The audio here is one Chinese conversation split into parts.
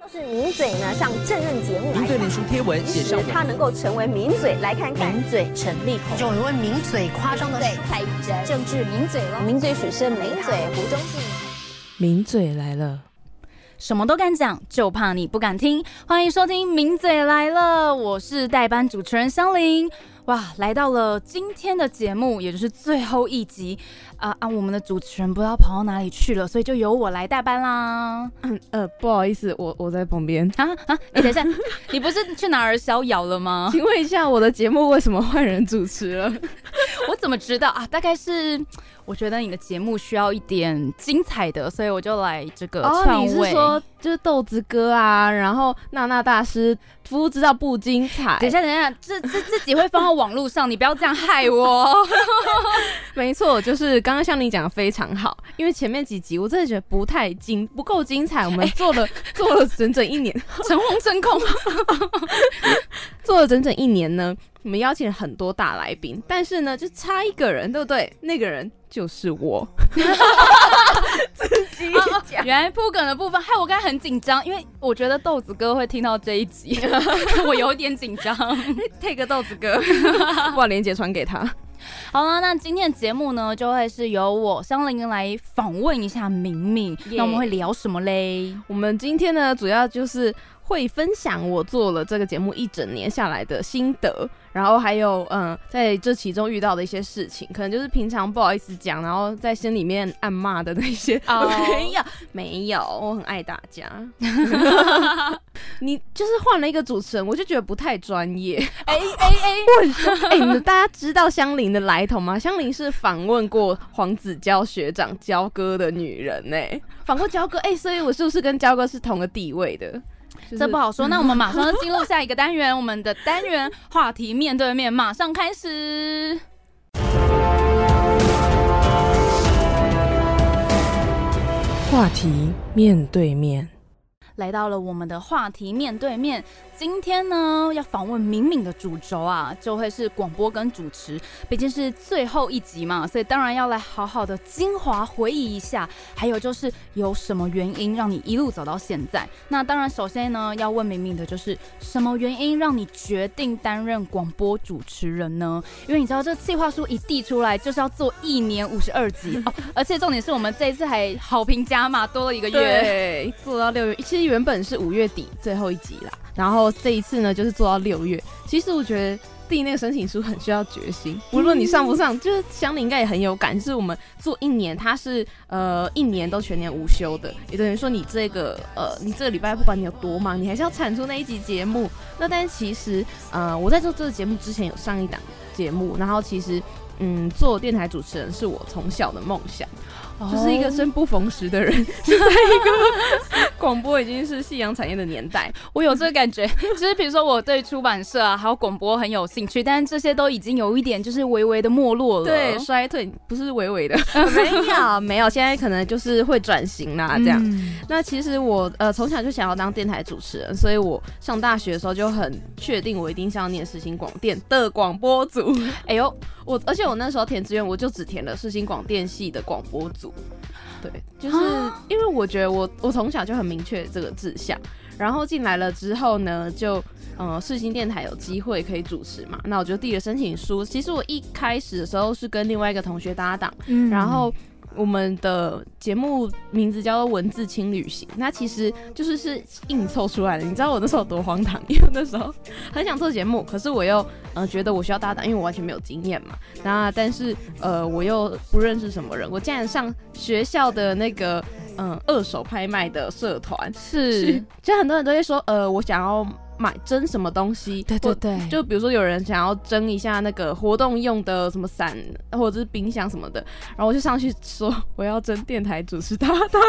都是名嘴呢上政论节目来名嘴脸书贴文写上他能够成为名嘴，来看看。名嘴陈立宏，有一位名嘴夸张的对蔡玉珍，政治名嘴了，名嘴许胜名嘴胡忠信。名嘴来了，什么都敢讲，就怕你不敢听。欢迎收听《名嘴来了》，我是代班主持人香菱。哇，来到了今天的节目，也就是最后一集啊啊！我们的主持人不知道跑到哪里去了，所以就由我来代班啦。嗯呃，不好意思，我我在旁边。啊啊！哎、等一下，你不是去哪儿逍遥了吗？请问一下，我的节目为什么换人主持了？我怎么知道啊？大概是我觉得你的节目需要一点精彩的，所以我就来这个哦，你是。说就是豆子哥啊，然后娜娜大师夫知道不精彩？等一下，等一下，这这自己会放到网络上，你不要这样害我。没错，就是刚刚像你讲的非常好，因为前面几集我真的觉得不太精，不够精彩。我们做了、做了整整一年，诚惶诚恐。做了整整一年呢，我们邀请了很多大来宾，但是呢，就差一个人，对不对？那个人就是我。自己讲，原来铺梗的部分，害我刚才很紧张，因为我觉得豆子哥会听到这一集，我有点紧张。take 豆子哥，我把链接传给他。好了，那今天的节目呢，就会是由我香菱来访问一下明明。那我们会聊什么嘞？我们今天呢，主要就是会分享我做了这个节目一整年下来的心得，然后还有嗯，在这其中遇到的一些事情，可能就是平常不好意思讲，然后在心里面暗骂的那些。哦没有，没有，我很爱大家。你就是换了一个主持人，我就觉得不太专业。哎哎哎，哎、你们大家知道香菱的来头吗？香菱是访问过黄子佼学长焦哥的女人呢、访过焦哥，哎、所以我是不是跟焦哥是同个地位的？就是这不好说。那我们马上就 进入下一个单元，我们的单元话题面对面，马上开始。话题面对面。来到了我们的话题面对面，今天呢要访问敏敏的主轴啊，就会是广播跟主持，毕竟是最后一集嘛，所以当然要来好好的精华回忆一下，还有就是有什么原因让你一路走到现在？那当然，首先呢要问敏敏的就是什么原因让你决定担任广播主持人呢？因为你知道这计划书一递出来就是要做一年五十二集哦，而且重点是我们这一次还好评加码多了一个月。做到六月，其实原本是五月底最后一集啦，然后这一次呢就是做到六月。其实我觉得递那个申请书很需要决心，无论你上不上，就是香菱应该也很有感，就是我们做一年，它是呃一年都全年无休的，也等于说你这个呃你这个礼拜不管你有多忙，你还是要产出那一集节目。那但是其实呃我在做这个节目之前有上一档节目，然后其实。嗯，做电台主持人是我从小的梦想，就是一个生不逢时的人，是在一个 广播已经是夕阳产业的年代。我有这个感觉，就是比如说我对出版社啊，还有广播很有兴趣，但是这些都已经有一点就是微微的没落了。对，衰退不是微微的，没有没有，现在可能就是会转型啦，这样。嗯那其实我呃从小就想要当电台主持人，所以我上大学的时候就很确定我一定是要念世新广电的广播组。哎呦，我而且我那时候填志愿，我就只填了世新广电系的广播组。对，就是啊因为我觉得我我从小就很明确这个志向，然后进来了之后呢，就呃世新电台有机会可以主持嘛，那我就递了申请书。其实我一开始的时候是跟另外一个同学搭档，嗯然后我们的节目名字叫做《文字轻旅行》，那其实就是是硬凑出来的。你知道我那时候多荒唐？因为那时候很想做节目，可是我又呃觉得我需要搭档，因为我完全没有经验嘛。那但是呃我又不认识什么人，我竟然上学校的那个嗯、二手拍卖的社团，是，就很多人都会说呃我想要买蒸什么东西，或对对对，就比如说有人想要蒸一下那个活动用的什么伞或者是冰箱什么的，然后我就上去说我要蒸电台主持搭档，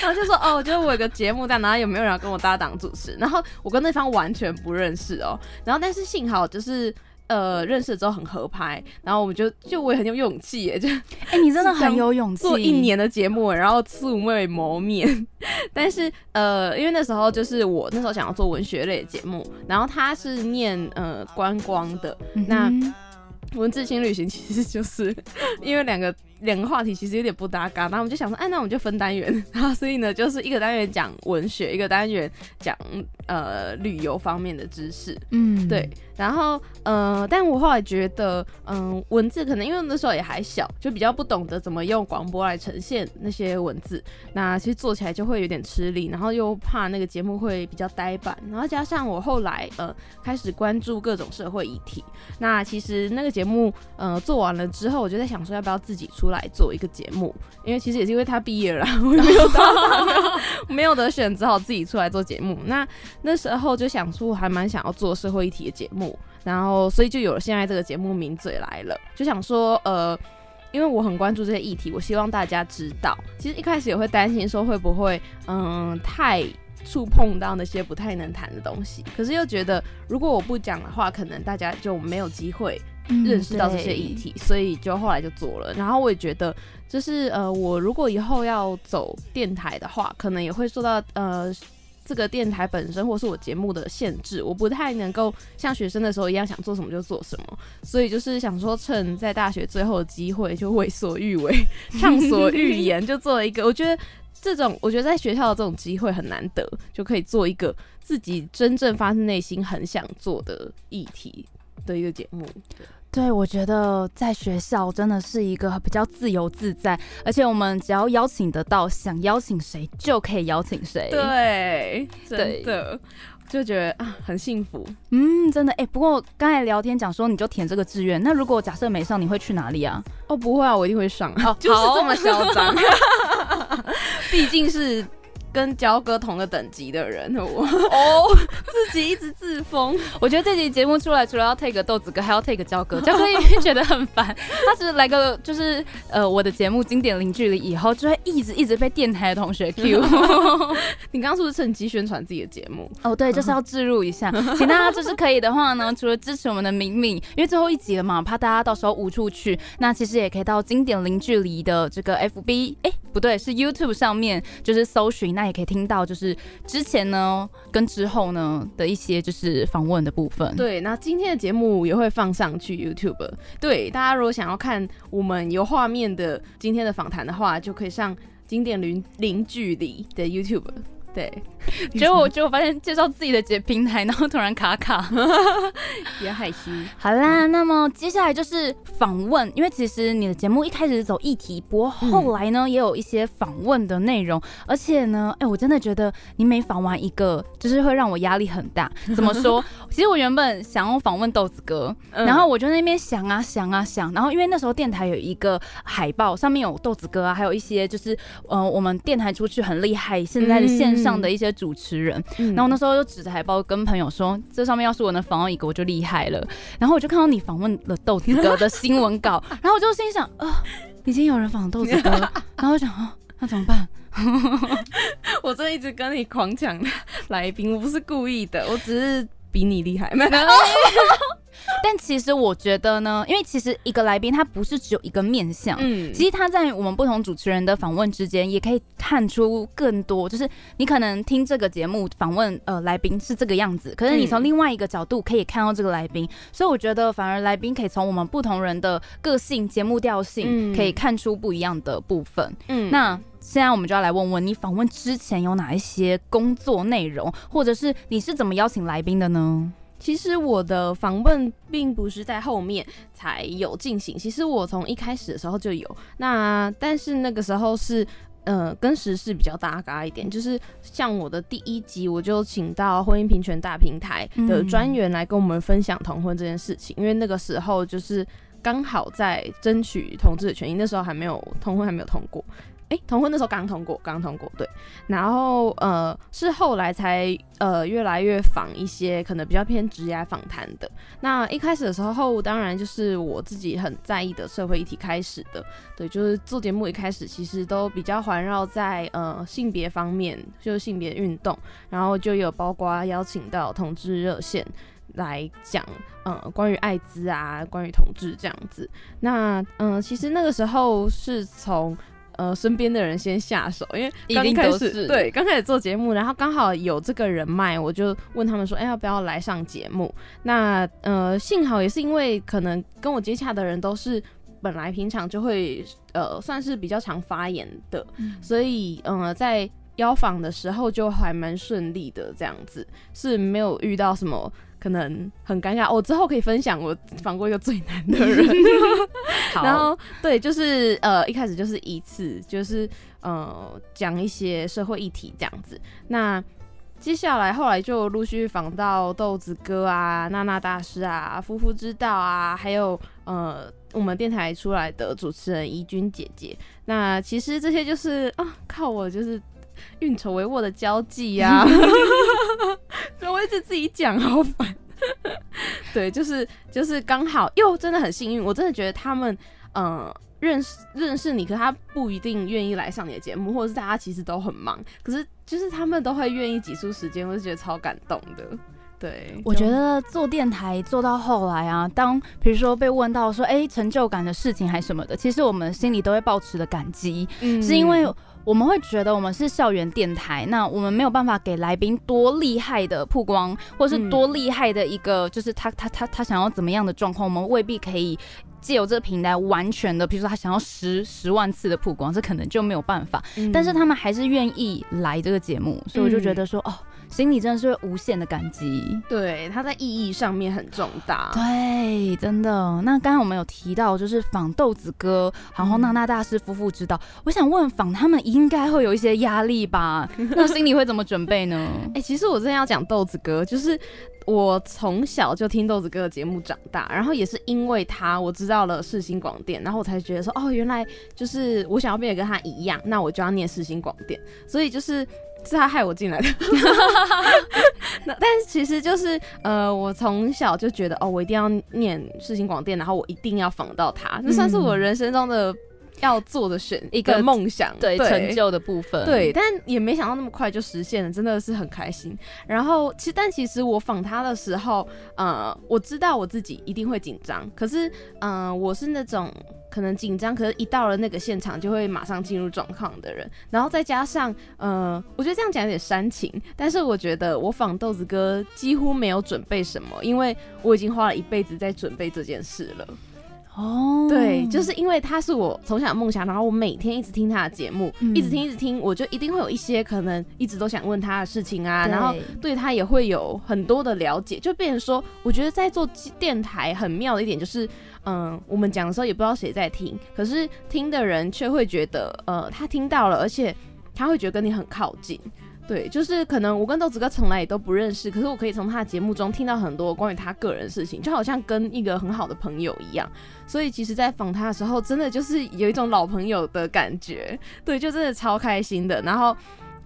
然后就说哦，就是我有个节目在，然后有没有人要跟我搭档主持？然后我跟对方完全不认识哦，然后但是幸好就是。呃，认识了之后很合拍，然后我们就就我也很有勇气耶，就哎、你真的很有勇气，做一年的节目，然后素未谋面。但是呃，因为那时候就是我那时候想要做文学类的节目，然后他是念呃观光的，那文字轻旅行其实就是 因为两个两个话题其实有点不搭嘎，然后我们就想说，哎，那我们就分单元，然后所以呢，就是一个单元讲文学，一个单元讲呃旅游方面的知识，嗯，对，然后呃，但我后来觉得，嗯，文字可能因为那时候也还小，就比较不懂得怎么用广播来呈现那些文字，那其实做起来就会有点吃力，然后又怕那个节目会比较呆板，然后加上我后来呃开始关注各种社会议题，那其实那个节目呃做完了之后，我就在想说要不要自己出来做一个节目，因为其实也是因为他毕业了，我没有没有得选，只好自己出来做节目。那那时候就想出还蛮想要做社会议题的节目，然后所以就有了现在这个节目名嘴来了，就想说呃。因为我很关注这些议题，我希望大家知道。其实一开始也会担心说会不会嗯太触碰到那些不太能谈的东西，可是又觉得如果我不讲的话，可能大家就没有机会认识到这些议题，所以就后来就做了。然后我也觉得，就是呃，我如果以后要走电台的话，可能也会受到呃。这个电台本身或是我节目的限制，我不太能够像学生的时候一样想做什么就做什么，所以就是想说趁在大学最后的机会，就为所欲为，畅所欲言，就做一个。我觉得这种，我觉得在学校的这种机会很难得，就可以做一个自己真正发自内心很想做的议题的一个节目。对，我觉得在学校真的是一个比较自由自在，而且我们只要邀请得到，想邀请谁就可以邀请谁。对，真的就觉得啊，很幸福。嗯，真的。哎，不过刚才聊天讲说你就填这个志愿，那如果假设没上，你会去哪里啊？哦，不会啊，我一定会上。哦，就是这么嚣张，毕竟是。跟焦哥同个等级的人，我哦，自己一直自封。我觉得这集节目出来，除了要 take 豆子哥，还要 take 焦哥，焦哥也觉得很烦。他只是来个就是呃，我的节目经典零距离以后，就会一直一直被电台的同学 Q。你刚刚是不是趁机宣传自己的节目？哦，对，就是要置入一下，请大家就是可以的话呢，除了支持我们的敏敏，因为最后一集了嘛，怕大家到时候无处去，那其实也可以到经典零距离的这个 FB，哎，不对，是 YouTube 上面就是搜寻那。那也可以听到，就是之前呢跟之后呢的一些就是访问的部分。对，那今天的节目也会放上去 YouTube。对，大家如果想要看我们有画面的今天的访谈的话，就可以上经典零零距离的 YouTube。对，结果我结果发现介绍自己的节平台，然后突然卡卡，也害羞。好啦，那么接下来就是访问，因为其实你的节目一开始是走议题，不过后来呢也有一些访问的内容，而且呢，哎，我真的觉得你每访完一个，就是会让我压力很大。怎么说？其实我原本想要访问豆子哥，然后我就那边想啊想啊想，然后因为那时候电台有一个海报，上面有豆子哥啊，还有一些就是呃我们电台出去很厉害，现在的线。上的一些主持人，然后那时候就指着海报跟朋友说：“这上面要是我能访问一个，我就厉害了。”然后我就看到你访问了豆子哥的新闻稿，然后我就心想：“啊，已经有人访豆子哥。”然后我想：“啊，那怎么办？” 我真的一直跟你狂抢来宾，我不是故意的，我只是比你厉害。但其实我觉得呢，因为其实一个来宾他不是只有一个面相，嗯，其实他在我们不同主持人的访问之间，也可以看出更多。就是你可能听这个节目访问呃来宾是这个样子，可是你从另外一个角度可以看到这个来宾，所以我觉得反而来宾可以从我们不同人的个性、节目调性，可以看出不一样的部分。嗯，那现在我们就要来问问你，访问之前有哪一些工作内容，或者是你是怎么邀请来宾的呢？其实我的访问并不是在后面才有进行，其实我从一开始的时候就有。那但是那个时候是呃跟时事比较搭嘎一点，就是像我的第一集我就请到婚姻平权大平台的专员来跟我们分享同婚这件事情，因为那个时候就是刚好在争取同志的权益，那时候还没有同婚还没有通过。哎，同婚那时候刚通过，刚通过，对。然后呃，是后来才呃越来越访一些可能比较偏职业访谈的。那一开始的时候，当然就是我自己很在意的社会议题开始的。对，就是做节目一开始其实都比较环绕在呃性别方面，就是性别运动，然后就有包括邀请到同志热线来讲，呃，关于艾滋啊，关于同志这样子。那嗯，其实那个时候是从。呃，身边的人先下手，因为刚开始对刚开始做节目，然后刚好有这个人脉，我就问他们说，哎，要不要来上节目？那呃，幸好也是因为可能跟我接洽的人都是本来平常就会呃算是比较常发言的，所以呃在邀访的时候就还蛮顺利的，这样子是没有遇到什么可能很尴尬。我、之后可以分享我访过一个最难的人，好然后对，就是呃一开始就是一次，就是呃讲一些社会议题这样子。那接下来后来就陆续访到豆子哥啊、娜娜大师啊、夫妇之道啊，还有呃我们电台出来的主持人怡君姐姐。那其实这些就是啊靠我就是运筹帷幄的交际呀、所以我一直自己讲，好烦。对，就是就是刚好又真的很幸运，我真的觉得他们呃认识认识你，可他不一定愿意来上你的节目，或者是大家其实都很忙，可是就是他们都会愿意挤出时间，我就觉得超感动的。对，我觉得做电台做到后来啊，当比如说被问到说，哎、成就感的事情还什么的，其实我们心里都会保持的感激，嗯是因为我们会觉得我们是校园电台，那我们没有办法给来宾多厉害的曝光，或是多厉害的一个，就是他他他他想要怎么样的状况，我们未必可以。借由这个平台，完全的，比如说他想要十十万次的曝光，这可能就没有办法。嗯但是他们还是愿意来这个节目，所以我就觉得说，哦，心里真的是会无限的感激。对他在意义上面很重大。对，真的。那刚刚我们有提到，就是仿豆子哥，然后娜娜大师夫妇知道，我想问仿他们应该会有一些压力吧？那心里会怎么准备呢？哎、其实我真的要讲豆子哥，就是我从小就听豆子哥的节目长大，然后也是因为他，我知道了世新广电，然后我才觉得说，哦，原来就是我想要变得跟他一样，那我就要念世新广电，所以就是。是他害我进来的，那但是其实就是呃，我从小就觉得哦，我一定要念世新广电，然后我一定要访到他，这算是我人生中的要做的选一个个梦想，对成就的部分，对，但也没想到那么快就实现了，真的是很开心。然后其实，但其实我访他的时候，呃，我知道我自己一定会紧张，可是，嗯、我是那种可能紧张，可是一到了那个现场就会马上进入状况的人。然后再加上，呃，我觉得这样讲有点煽情，但是我觉得我仿豆子哥几乎没有准备什么，因为我已经花了一辈子在准备这件事了。哦，对，就是因为他是我从小的梦想，然后我每天一直听他的节目，嗯一直听一直听，我就一定会有一些可能一直都想问他的事情啊，然后对。他也会有很多的了解，就变成说，我觉得在做电台很妙的一点就是，嗯，我们讲的时候也不知道谁在听，可是听的人却会觉得，呃，他听到了，而且他会觉得跟你很靠近。对，就是可能我跟豆子哥从来也都不认识，可是我可以从他的节目中听到很多关于他个人的事情，就好像跟一个很好的朋友一样。所以其实，在访他的时候，真的就是有一种老朋友的感觉，对，就真的超开心的。然后，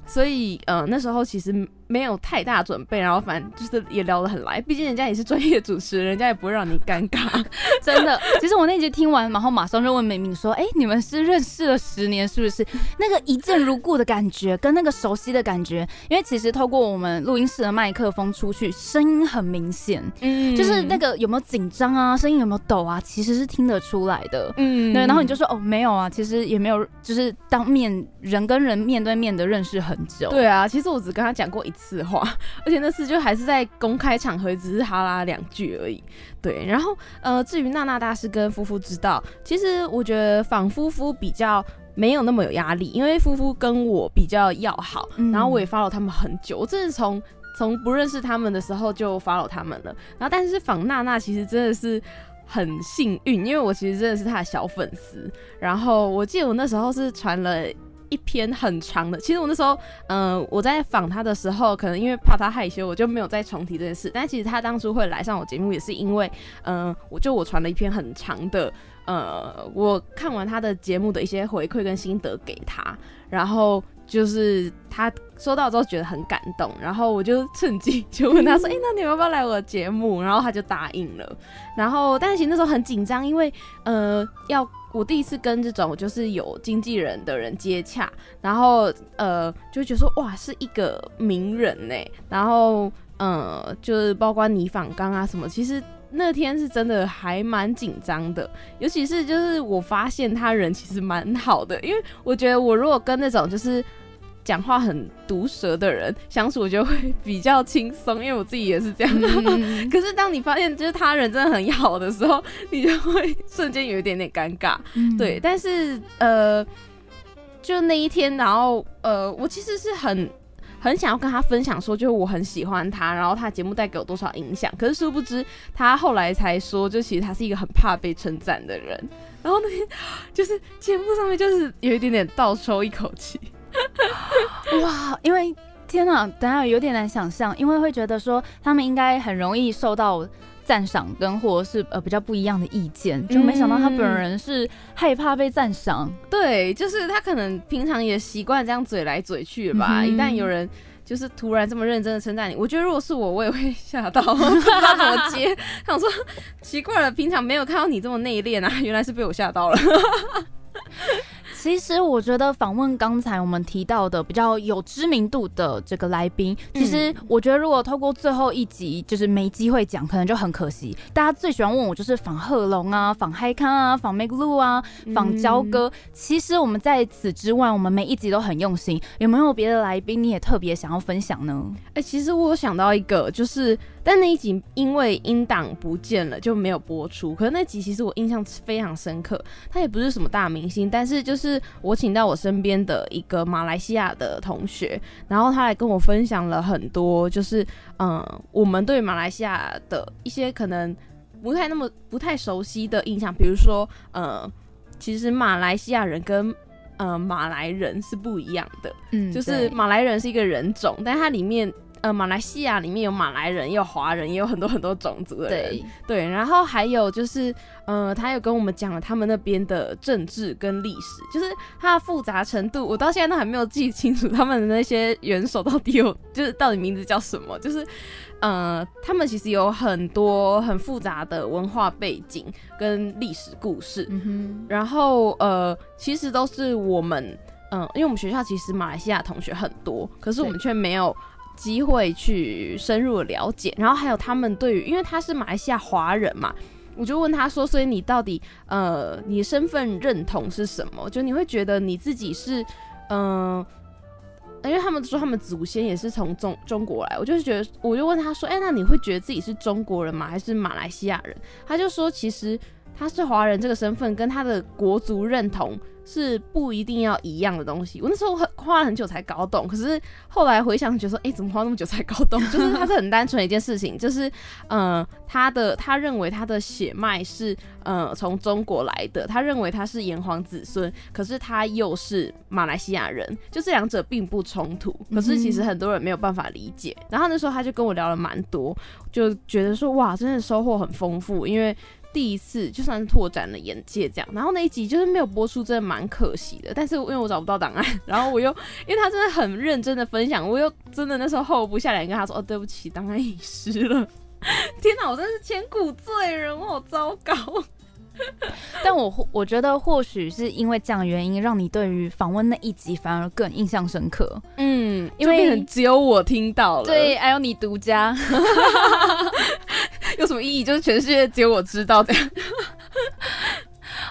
所以呃，那时候其实没有太大准备，然后反正就是也聊得很来，毕竟人家也是专业主持人，人家也不会让你尴尬。真的，其实我那集听完，然后马上就问美敏说：“哎、你们是认识了十年，是不是？那个一见如故的感觉，跟那个熟悉的感觉，因为其实透过我们录音室的麦克风出去，声音很明显，嗯就是那个有没有紧张啊，声音有没有抖啊，其实是听得出来的。嗯对，然后你就说哦，没有啊，其实也没有，就是当面人跟人面对面的认识很久。对啊，其实我只跟他讲过一次话，而且那次就还是在公开场合，只是哈拉两句而已。对，然后呃，至于娜娜大师跟夫妇知道，其实我觉得仿夫夫比较没有那么有压力，因为夫妇跟我比较要好，嗯然后我也 follow 他们很久，我真的从从不认识他们的时候就 follow 他们了。然后但是仿娜娜其实真的是。很幸运，因为我其实真的是她的小粉丝。然后我记得我那时候是传了一篇很长的，其实我那时候，嗯、我在访他的时候，可能因为怕他害羞，我就没有再重提这件事。但其实他当初会来上我节目，也是因为，嗯、我就我传了一篇很长的，呃，我看完他的节目的一些回馈跟心得给他，然后就是他收到之后觉得很感动，然后我就趁机就问他说：“哎、那你要不要来我的节目？”然后他就答应了。然后，但是其实那时候很紧张，因为呃，要我第一次跟这种就是有经纪人的人接洽，然后呃，就觉得说哇，是一个名人呢。然后呃，就是包括你访刚啊什么，其实那天是真的还蛮紧张的，尤其是就是我发现他人其实蛮好的，因为我觉得我如果跟那种就是。讲话很毒舌的人相处，我觉得会比较轻松，因为我自己也是这样。嗯 可是当你发现就是他人真的很好的时候，你就会瞬间有一点点尴尬。嗯对，但是呃，就那一天，然后呃，我其实是很很想要跟他分享说，就是我很喜欢他，然后他节目带给我多少影响。可是殊不知，他后来才说，就其实他是一个很怕被称赞的人。然后那天 就是节目上面就是有一点点倒抽一口气。哇，因为天哪，等下有点难想象，因为会觉得说他们应该很容易受到赞赏跟或者是呃比较不一样的意见，就没想到他本人是害怕被赞赏。对，就是他可能平常也习惯这样嘴来嘴去吧，嗯一旦有人。就是突然这么认真的称赞你，我觉得如果是我，我也会吓到，不知道怎么接。想说奇怪了，平常没有看到你这么内敛啊，原来是被我吓到了。其实我觉得访问刚才我们提到的比较有知名度的这个来宾，其实我觉得如果透过最后一集就是没机会讲，可能就很可惜。大家最喜欢问我就是访贺龙啊、访嗨康啊、访 Make Lu 啊、访焦哥。其实我们在此之外，我们每一集都很用心。有没有别的来宾你也特别想要分享呢？哎、其实我有想到一个，就是但那一集因为音档不见了就没有播出。可是那集其实我印象非常深刻，他也不是什么大明星，但是就是我请到我身边的一个马来西亚的同学，然后他来跟我分享了很多，就是嗯，我们对马来西亚的一些可能不太那么不太熟悉的印象，比如说呃，其实马来西亚人跟呃马来人是不一样的。嗯就是马来人是一个人种，但它里面呃马来西亚里面有马来人，也有华人，也有很多很多种族的人。对，对，然后还有就是呃，他有跟我们讲了他们那边的政治跟历史，就是它的复杂程度，我到现在都还没有记清楚他们的那些元首到底有就是到底名字叫什么，就是。呃，他们其实有很多很复杂的文化背景跟历史故事，嗯然后呃，其实都是我们，嗯、因为我们学校其实马来西亚同学很多，可是我们却没有机会去深入的了解。然后还有他们对于，因为他是马来西亚华人嘛，我就问他说，所以你到底呃，你的身份认同是什么？就你会觉得你自己是，嗯、因为他们说他们祖先也是从中中国来，我就是觉得，我就问他说，哎、那你会觉得自己是中国人吗？还是马来西亚人？他就说，其实他是华人这个身份跟他的国族认同是不一定要一样的东西。我那时候很花了很久才搞懂，可是后来回想，觉得说，哎、怎么花那么久才搞懂？就是他是很单纯的一件事情，就是，呃，他的他认为他的血脉是呃从中国来的，他认为他是炎黄子孙，可是他又是马来西亚人，就这两者并不冲突。可是其实很多人没有办法理解。然后那时候他就跟我聊了蛮多，就觉得说，哇，真的收获很丰富，因为。第一次就算是拓展了眼界这样，然后那一集就是没有播出，真的蛮可惜的。但是因为我找不到档案，然后我又因为他真的很认真的分享，我又真的那时候 hold 不下来跟他说：“哦，对不起，档案遗失了。”天哪，我真是千古罪人，我好糟糕。但我我觉得或许是因为这样的原因，让你对于访问那一集反而更印象深刻。嗯，因为只有我听到了，对，，还有你独家。有什么意义？就是全世界只有我知道这样。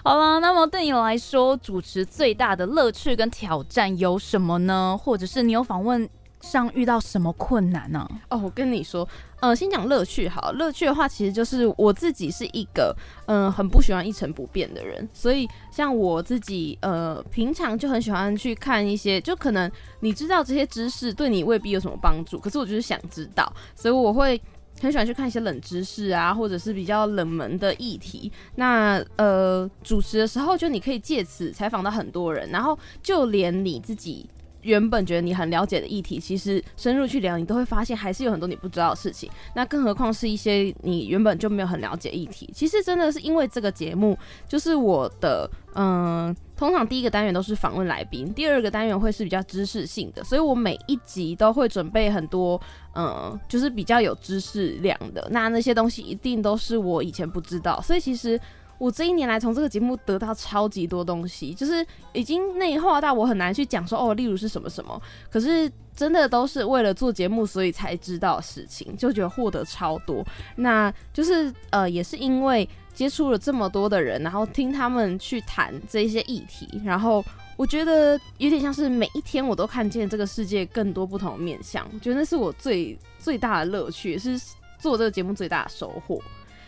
好了，那么对你来说，主持最大的乐趣跟挑战有什么呢？或者是你有访问上遇到什么困难呢、哦，我跟你说，呃，先讲乐趣好。乐趣的话，其实就是我自己是一个，嗯、很不喜欢一成不变的人，所以像我自己，呃，平常就很喜欢去看一些，就可能你知道这些知识对你未必有什么帮助，可是我就是想知道，所以我会。很喜欢去看一些冷知识啊，或者是比较冷门的议题。那呃，主持的时候，就你可以借此采访到很多人，然后就连你自己原本觉得你很了解的议题，其实深入去聊，你都会发现还是有很多你不知道的事情。那更何况是一些你原本就没有很了解议题。其实真的是因为这个节目，就是我的嗯、通常第一个单元都是访问来宾，第二个单元会是比较知识性的，所以我每一集都会准备很多嗯、就是比较有知识量的。那那些东西一定都是我以前不知道，所以其实。我这一年来从这个节目得到超级多东西，就是已经内化到我很难去讲说哦，例如是什么什么，可是真的都是为了做节目所以才知道事情，就觉得获得超多。那就是呃，也是因为接触了这么多的人，然后听他们去谈这些议题，然后我觉得有点像是每一天我都看见这个世界更多不同的面相，我觉得那是我最最大的乐趣，也是做这个节目最大的收获。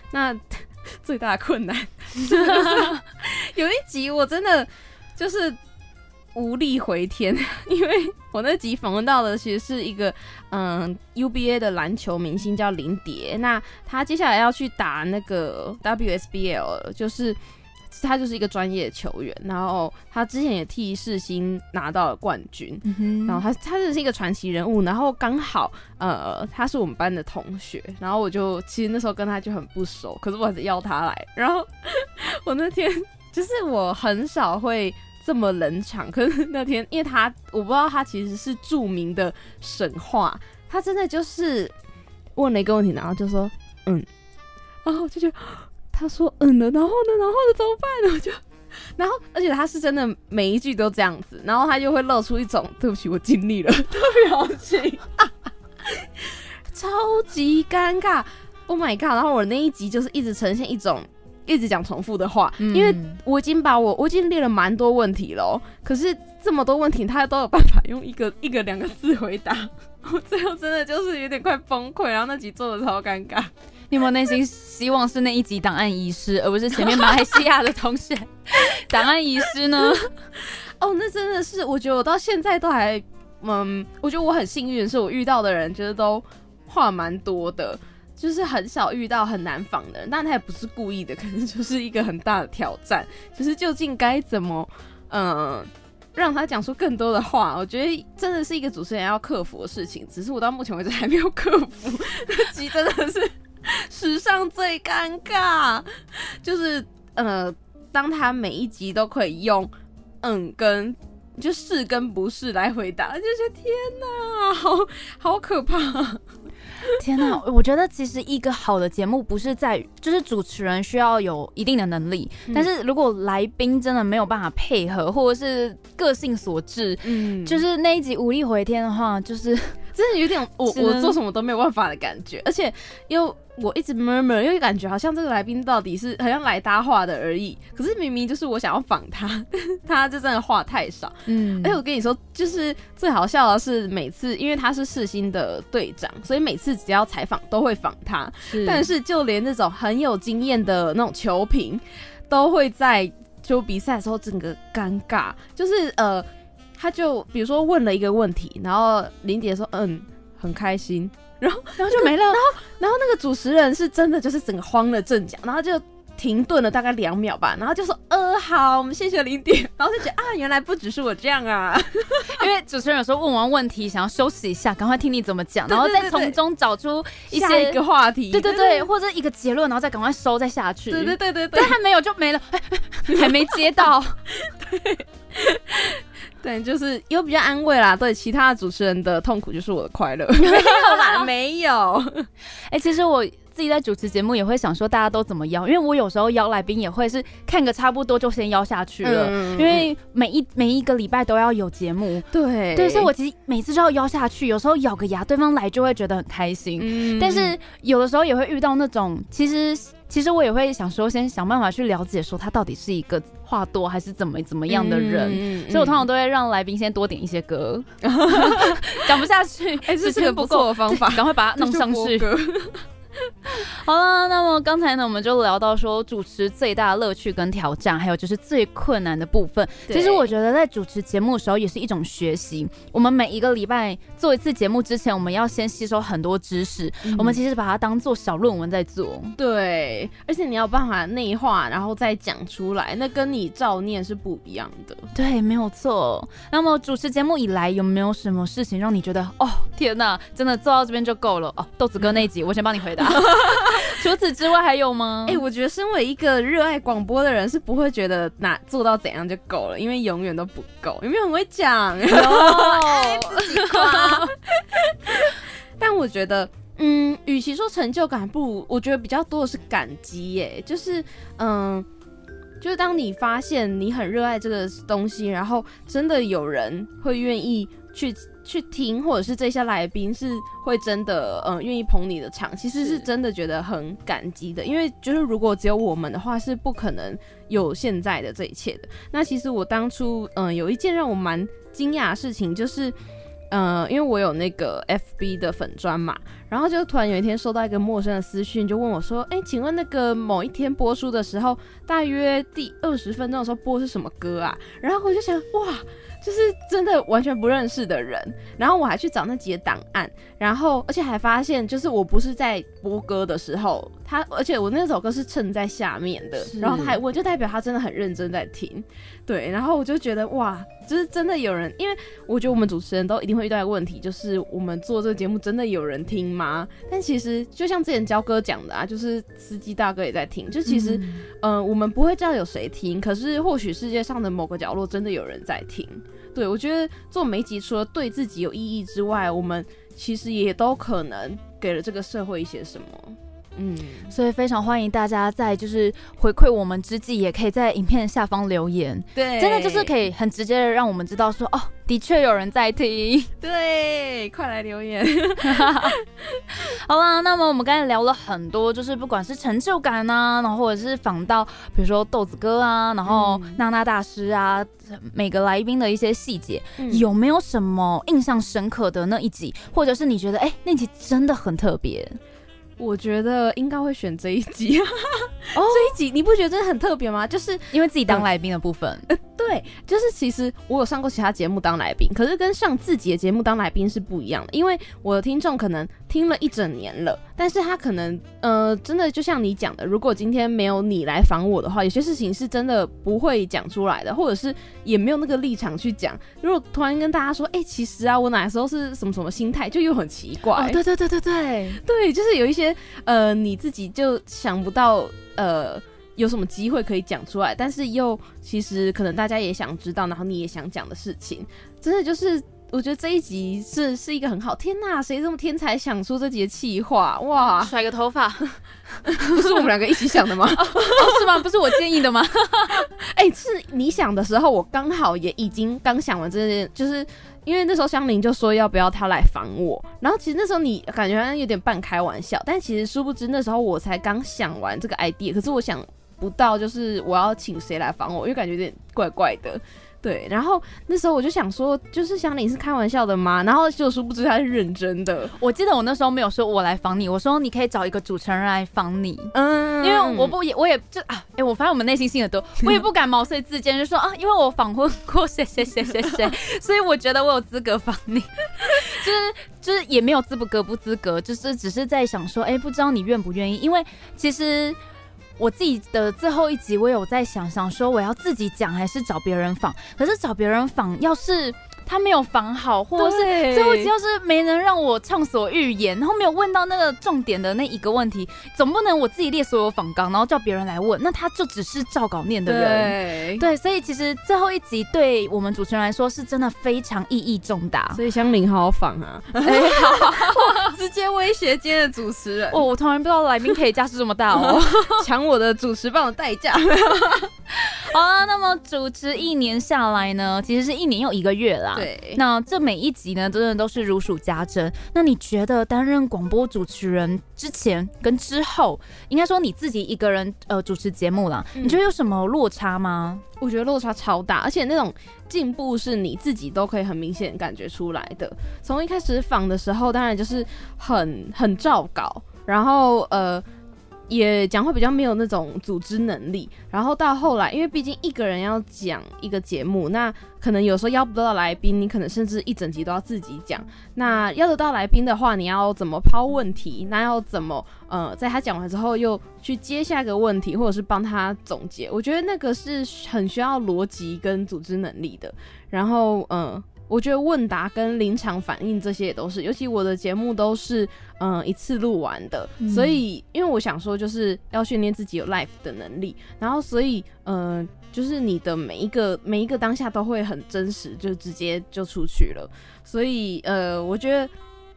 那 最大的困难，就 是有一集我真的就是无力回天，因为我那集访问到的其实是一个嗯 UBA 的篮球明星叫林蝶，那他接下来要去打那个 WSBL，就是他就是一个专业球员，然后他之前也替世新拿到了冠军，然后他他就是一个传奇人物，然后刚好呃他是我们班的同学，然后我就其实那时候跟他就很不熟，可是我还是邀他来，然后我那天就是我很少会这么冷场，可是那天因为他我不知道他其实是著名的神话，他真的就是问了一个问题，然后就说嗯，然后我就觉得。他说嗯了，然后呢，然后呢，怎么办呢？我就，然后，而且他是真的每一句都这样子，然后他就会露出一种对不起，我尽力了的表情，超级尴尬。Oh my god！然后我那一集就是一直呈现一种一直讲重复的话，因为我已经把我我已经列了蛮多问题了，可是这么多问题他都有办法用一个一个两个字回答，我最后真的就是有点快崩溃，然后那集做的超尴尬。你有没有内心希望是那一集档案遗失，而不是前面马来西亚的同学档案遗失呢？哦，那真的是，我觉得我到现在都还，嗯，我觉得我很幸运，是我遇到的人，觉得都话蛮多的，就是很少遇到很难访的人，但他也不是故意的，可能就是一个很大的挑战，就是究竟该怎么，嗯，让他讲出更多的话，我觉得真的是一个主持人要克服的事情，只是我到目前为止还没有克服，那集真的是。史上最尴尬，就是呃，当他每一集都可以用嗯跟就是跟不是来回答，就是天哪，好好可怕！天哪，我觉得其实一个好的节目不是在于就是主持人需要有一定的能力，但是如果来宾真的没有办法配合，或者是个性所致，嗯，就是那一集无力回天的话，就是真的有点我我做什么都没有办法的感觉，而且又。我一直 murmur，因为感觉好像这个来宾到底是好像来搭话的而已。可是明明就是我想要仿他，他就真的话太少。嗯，而且我跟你说，就是最好笑的是，每次因为他是世新的队长，所以每次只要采访都会访他。但是就连那种很有经验的那种球评，都会在就比赛的时候整个尴尬。就是呃，他就比如说问了一个问题，然后林蝶说嗯，很开心。然后，然后就没了。然后，然后那个主持人是真的就是整个慌了阵脚，然后就停顿了大概两秒吧，然后就说：“呃，好，我们谢谢零点。”然后就觉得啊，原来不只是我这样啊，因为主持人有时候问完问题想要休息一下，赶快听你怎么讲，然后再从中找出一些一个话题，对对对，或者一个结论，然后再赶快收再下去。对对对对对，但还没有就没了，还没接到。对。对，就是又比较安慰啦。对，其他的主持人的痛苦就是我的快乐。没有啦，没有。哎，其实我自己在主持节目也会想说，大家都怎么邀？因为我有时候邀来宾也会是看个差不多就先邀下去了。因为每一每一个礼拜都要有节目。对对，所以我其实每次就要邀下去。有时候咬个牙，对方来就会觉得很开心。嗯，但是有的时候也会遇到那种，其实。其实我也会想说，先想办法去了解，说他到底是一个话多还是怎么怎么样的人，所以我通常都会让来宾先多点一些歌，讲不下去，哎，这是个不错的方法，赶快把它弄上去。好了，那么刚才呢，我们就聊到说主持最大的乐趣跟挑战，还有就是最困难的部分。其实我觉得在主持节目的时候也是一种学习。我们每一个礼拜做一次节目之前，我们要先吸收很多知识。我们其实把它当做小论文在做。对，而且你要办法内化，然后再讲出来，那跟你照念是不一样的。对，没有错。那么主持节目以来，有没有什么事情让你觉得，哦，天哪，真的做到这边就够了？哦，豆子哥那集，我先帮你回答。除此之外还有吗？哎，我觉得身为一个热爱广播的人，是不会觉得哪做到怎样就够了，因为永远都不够。有没有很会讲？有，但我觉得，嗯，与其说成就感，不如我觉得比较多的是感激。耶，就是，嗯，就是当你发现你很热爱这个东西，然后真的有人会愿意去。去听，或者是这些来宾是会真的嗯愿意捧你的场，其实是是真的觉得很感激的。因为就是如果只有我们的话，是不可能有现在的这一切的。那其实我当初嗯有一件让我蛮惊讶的事情，就是。呃，因为我有那个 FB 的粉砖嘛，然后就突然有一天收到一个陌生的私讯，就问我说：“哎，请问那个某一天播出的时候，大约第二十分钟的时候播是什么歌啊？”然后我就想，哇，就是真的完全不认识的人，然后我还去找那几个档案，然后而且还发现，就是我不是在播歌的时候，他而且我那首歌是衬在下面的，然后他还问，就代表他真的很认真在听，对，然后我就觉得哇，就是真的有人，因为我觉得我们主持人都一定会遇到一个问题，就是我们做这个节目真的有人听吗？但其实就像之前焦哥讲的啊，就是司机大哥也在听，就其实。嗯、我们不会知道有谁听，可是或许世界上的某个角落真的有人在听。对我觉得做媒集除了对自己有意义之外，我们其实也都可能给了这个社会一些什么。嗯，所以非常欢迎大家在就是回馈我们之际，也可以在影片下方留言，对真的就是可以很直接的让我们知道说，哦，的确有人在听。对，快来留言。好啦，那么我们刚才聊了很多，就是不管是成就感啊，然后或者是访到比如说豆子哥啊，然后嗯娜娜大师啊，每个来宾的一些细节，嗯有没有什么印象深刻的那一集，或者是你觉得哎、那集真的很特别？我觉得应该会选这一集。哦这一集你不觉得真的很特别吗？就是因为自己当来宾的部分，对，就是其实我有上过其他节目当来宾，可是跟上自己的节目当来宾是不一样的。因为我的听众可能听了一整年了，但是他可能呃，真的就像你讲的，如果今天没有你来访我的话，有些事情是真的不会讲出来的，或者是也没有那个立场去讲。如果突然跟大家说，哎、其实啊，我哪时候是什么什么心态，就又很奇怪。哦，对对对对对，对，就是有一些呃，你自己就想不到呃有什么机会可以讲出来，但是又其实可能大家也想知道，然后你也想讲的事情，真的就是。我觉得这一集是是一个很好，天呐，谁这么天才想出这集的气话？哇，甩个头发，不是我们两个一起想的吗？哦，是吗？不是我建议的吗？哎、是你想的时候，我刚好也已经刚想完这件，就是因为那时候香菱就说要不要他来访我，然后其实那时候你感觉好像有点半开玩笑，但其实殊不知那时候我才刚想完这个 idea，可是我想不到就是我要请谁来访我，因为感觉有点怪怪的。对，然后那时候我就想说，就是想你是开玩笑的吗？然后就殊不知他是认真的。我记得我那时候没有说我来访你，我说你可以找一个主持人来访你。嗯因为我不也我也就啊，哎、我发现我们内心性很多，我也不敢毛遂自荐，就说啊，因为我访问过谁谁谁谁谁，所以我觉得我有资格访你，就是就是也没有资不格不资格，就是只是在想说，哎、不知道你愿不愿意，因为其实。我自己的最后一集，我有在想想说，我要自己讲还是找别人仿？可是找别人仿，要是他没有访好，或者是对最后一集要是没能让我畅所欲言，然后没有问到那个重点的那一个问题，总不能我自己列所有访纲，然后叫别人来问，那他就只是照稿念的人。对对，所以其实最后一集对我们主持人来说是真的非常意义重大。所以香菱好好访啊，哎，好，直接威胁今天的主持人。哦，我突然不知道来宾可以架势这么大哦。抢我的主持棒的代价。好啊，那么主持一年下来呢，其实是一年又一个月啦。。对，那这每一集呢，真的都是如数家珍。那你觉得担任广播主持人之前跟之后，应该说你自己一个人呃主持节目啦，嗯你觉得有什么落差吗？我觉得落差超大，而且那种进步是你自己都可以很明显感觉出来的。从一开始访的时候，当然就是很很照稿，然后呃。也讲话比较没有那种组织能力，然后到后来，因为毕竟一个人要讲一个节目，那可能有时候邀不到来宾，你可能甚至一整集都要自己讲。那邀得到来宾的话，你要怎么抛问题？那要怎么呃，在他讲完之后又去接下一个问题，或者是帮他总结？我觉得那个是很需要逻辑跟组织能力的。然后嗯、我觉得问答跟临场反应这些也都是，尤其我的节目都是嗯、呃一次录完的，嗯所以因为我想说就是要训练自己有 life 的能力，然后所以嗯、呃就是你的每一个每一个当下都会很真实，就直接就出去了。所以呃，我觉得。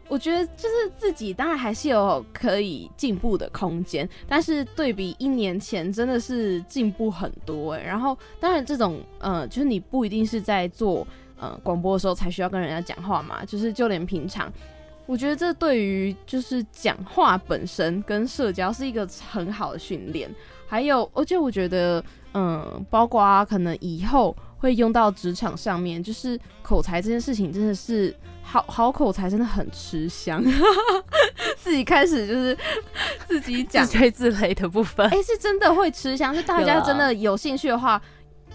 我觉得就是自己当然还是有可以进步的空间，但是对比一年前真的是进步很多哎、然后当然这种呃，就是你不一定是在做呃广播的时候才需要跟人家讲话嘛，就是就连平常。我觉得这对于就是讲话本身跟社交是一个很好的训练，还有而且我觉得，嗯，包括可能以后会用到职场上面，就是口才这件事情真的是好好口才真的很吃香，自己开始就是自己讲自吹自擂的部分。哎、是真的会吃香，就大家真的有兴趣的话，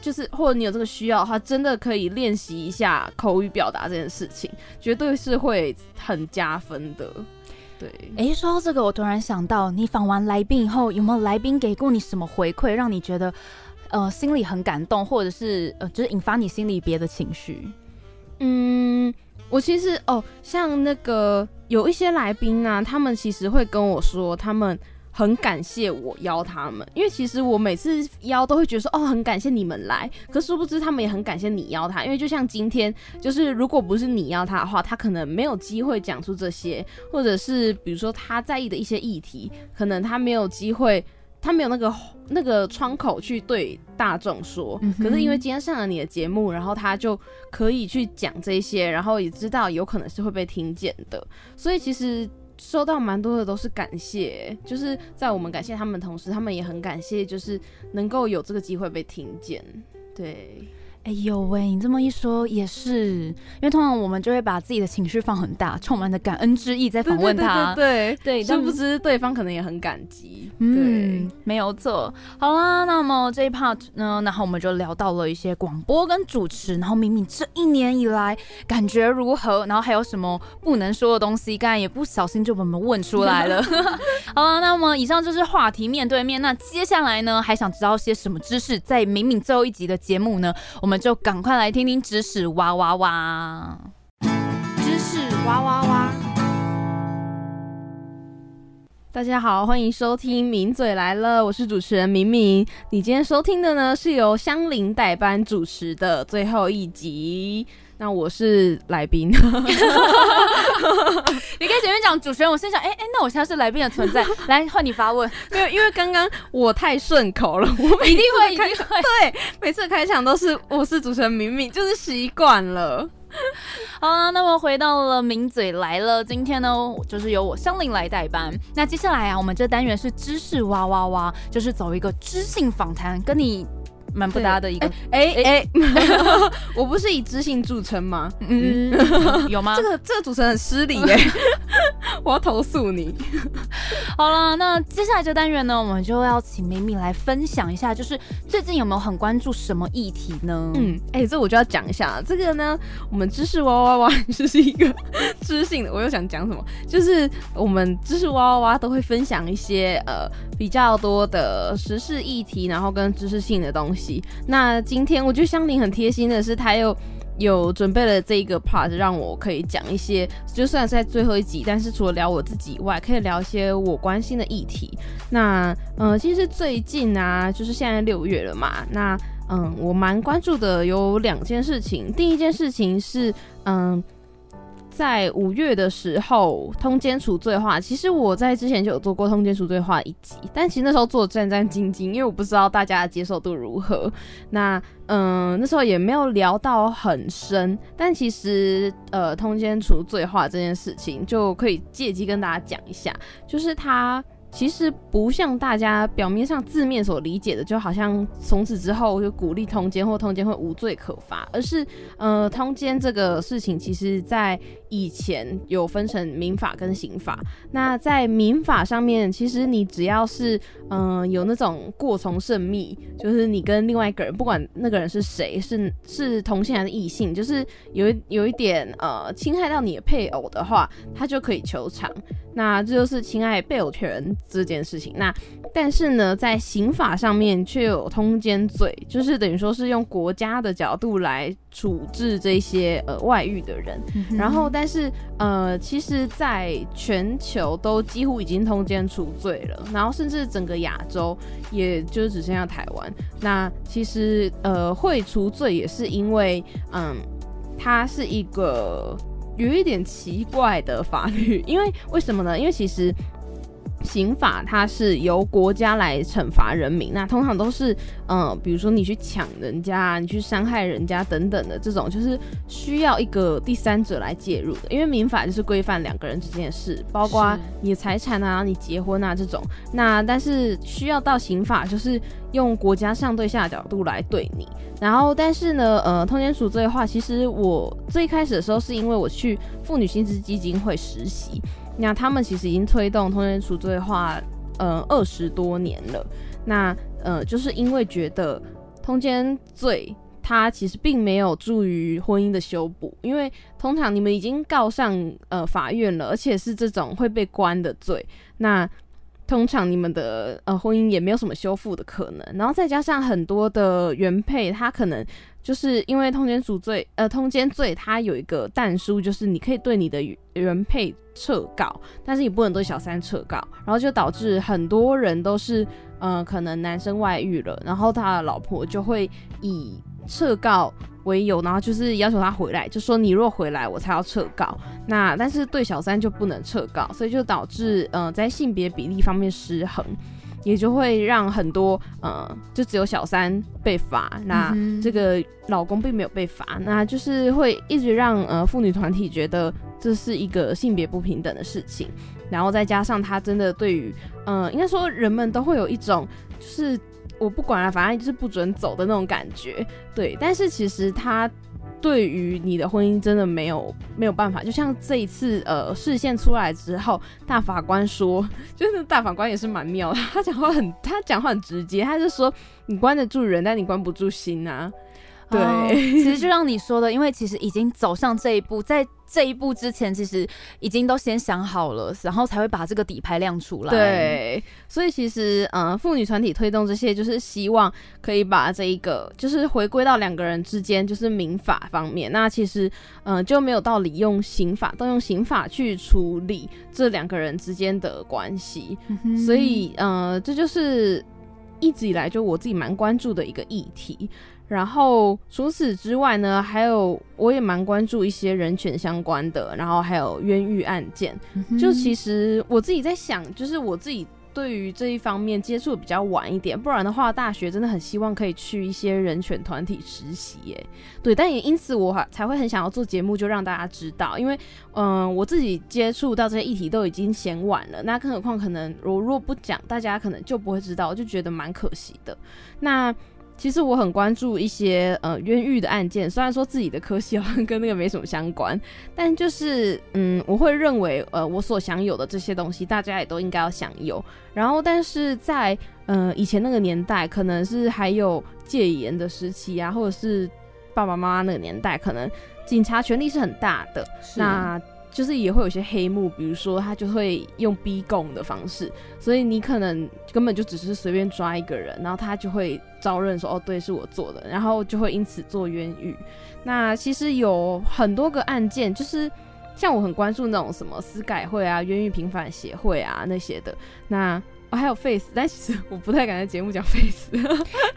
就是或者你有这个需要的话，真的可以练习一下口语表达这件事情，绝对是会很加分的。对，哎，说到这个，我突然想到，你访完来宾以后，有没有来宾给过你什么回馈，让你觉得呃心里很感动，或者是呃就是引发你心里别的情绪？嗯，我其实哦，像那个有一些来宾啊，他们其实会跟我说，他们。很感谢我邀他们，因为其实我每次邀都会觉得说，哦，很感谢你们来。可殊不知他们也很感谢你邀他，因为就像今天，就是如果不是你邀他的话，他可能没有机会讲出这些，或者是比如说他在意的一些议题，可能他没有机会，他没有那个那个窗口去对大众说。嗯可是因为今天上了你的节目，然后他就可以去讲这些，然后也知道有可能是会被听见的，所以其实。收到蛮多的都是感谢，就是在我们感谢他们同时，他们也很感谢，就是能够有这个机会被听见。对，哎呦喂，你这么一说也是，因为通常我们就会把自己的情绪放很大，充满着感恩之意在访问他。对对但殊不知对方可能也很感激。嗯，没有错。好啦，那么这一 part 呢，然后我们就聊到了一些广播跟主持，然后明明这一年以来感觉如何，然后还有什么不能说的东西，刚才也不小心就把我们问出来了。好了，那么以上就是话题面对面，那接下来呢，还想知道些什么知识？在明明最后一集的节目呢，我们就赶快来听听知识哇哇哇。知识哇哇哇！大家好，欢迎收听《名嘴来了》，我是主持人明明。你今天收听的呢，是由香菱代班主持的最后一集。那我是来宾，你可以前面讲主持人，我心想，哎、哎、那我现在是来宾的存在，来换你发问，没有，因为刚刚我太顺口了，我每 一定会，一开定会。对每次开场都是我是主持人明明，就是习惯了。好啦，那么回到了名嘴来了，今天呢，就是由我香菱来代班。那接下来啊，我们这单元是知识哇哇哇，就是走一个知性访谈，跟你蛮不搭的一个，哎哎，我不是以知性著称吗？嗯，有吗这？个这个主持人很失礼耶，我要投诉你。好了，那接下来这单元呢，我们就要请明明来分享一下，就是最近有没有很关注什么议题呢？嗯，哎、这我就要讲一下这个呢。我们知识哇哇哇就是一个知性的，我又想讲什么，就是我们知识哇哇哇都会分享一些呃比较多的时事议题，然后跟知识性的东西。那今天我觉得香菱很贴心的是，她又。有准备了这一个 part，让我可以讲一些，就算是在最后一集，但是除了聊我自己以外，可以聊一些我关心的议题。那呃，其实最近啊，就是现在六月了嘛，那嗯，我蛮关注的有两件事情。第一件事情是，嗯，在五月的时候，通奸除罪化，其实我在之前就有做过通奸除罪化一集，但其实那时候做的战战兢兢，因为我不知道大家的接受度如何。那嗯，那时候也没有聊到很深，但其实呃，通奸除罪化这件事情就可以借机跟大家讲一下，就是它。其实不像大家表面上字面所理解的，就好像从此之后就鼓励通奸或通奸会无罪可罚，而是呃，通奸这个事情，其实在以前有分成民法跟刑法。那在民法上面，其实你只要是嗯、呃有那种过从甚密，就是你跟另外一个人，不管那个人是谁，是是同性还是异性，就是有一有一点呃侵害到你的配偶的话，他就可以求偿。那这就是侵害配偶权这件事情。那但是呢，在刑法上面却有通奸罪，就是等于说是用国家的角度来处置这些呃外遇的人。然后，但是呃，其实在全球都几乎已经通奸除罪了，然后甚至整个亚洲，也就只剩下台湾。那其实呃，会除罪也是因为嗯，它是一个有一点奇怪的法律，因为为什么呢？因为其实刑法它是由国家来惩罚人民，那通常都是，呃，比如说你去抢人家，你去伤害人家等等的这种，就是需要一个第三者来介入的。因为民法就是规范两个人之间的事，包括你的财产啊、你结婚啊这种。那但是需要到刑法，就是用国家上对下的角度来对你。然后但是呢，呃，通奸赎罪的话，其实我最开始的时候是因为我去妇女薪资基金会实习。那他们其实已经推动通奸赎罪化，呃，二十多年了。那呃，就是因为觉得通奸罪它其实并没有助于婚姻的修补，因为通常你们已经告上呃法院了，而且是这种会被关的罪，那通常你们的呃婚姻也没有什么修复的可能。然后再加上很多的原配，他可能。就是因为通奸赎罪，呃，通奸罪它有一个但书，就是你可以对你的原配撤告，但是你不能对小三撤告，然后就导致很多人都是，呃，可能男生外遇了，然后他的老婆就会以撤告为由，然后就是要求他回来，就说你若回来我才要撤告，那但是对小三就不能撤告，所以就导致，呃，在性别比例方面失衡。也就会让很多呃，就只有小三被罚，那这个老公并没有被罚，那就是会一直让呃妇女团体觉得这是一个性别不平等的事情，然后再加上他真的对于呃，应该说人们都会有一种就是我不管了，反正就是不准走的那种感觉，对，但是其实他。对于你的婚姻真的没有没有办法，就像这一次呃视线出来之后，大法官说，就是大法官也是蛮妙的，他讲话很他讲话很直接，他就说你关得住人，但你关不住心啊。对，其实就像你说的，因为其实已经走上这一步，在这一步之前，其实已经都先想好了，然后才会把这个底牌亮出来。对，所以其实，嗯，妇女团体推动这些，就是希望可以把这一个，就是回归到两个人之间，就是民法方面。那其实，嗯，就没有道理用刑法，都用刑法去处理这两个人之间的关系。所以，嗯，这就是一直以来就我自己蛮关注的一个议题。然后除此之外呢，还有我也蛮关注一些人权相关的，然后还有冤狱案件。就其实我自己在想，就是我自己对于这一方面接触比较晚一点，不然的话，大学真的很希望可以去一些人权团体实习。耶。对，但也因此我才会很想要做节目，就让大家知道，因为嗯，我自己接触到这些议题都已经嫌晚了，那更何况可能我若不讲，大家可能就不会知道，我就觉得蛮可惜的。那。其实我很关注一些呃冤狱的案件，虽然说自己的科系好像跟那个没什么相关，但就是嗯，我会认为呃我所享有的这些东西，大家也都应该要享有。然后，但是在呃以前那个年代，可能是还有戒严的时期啊，或者是爸爸妈妈那个年代，可能警察权力是很大的。那就是也会有些黑幕，比如说他就会用逼供的方式，所以你可能根本就只是随便抓一个人，然后他就会招认说哦对是我做的，然后就会因此做冤狱。那其实有很多个案件，就是像我很关注那种什么司改会啊、冤狱平反协会啊那些的。那我还有 face，但其实我不太敢在节目讲 face。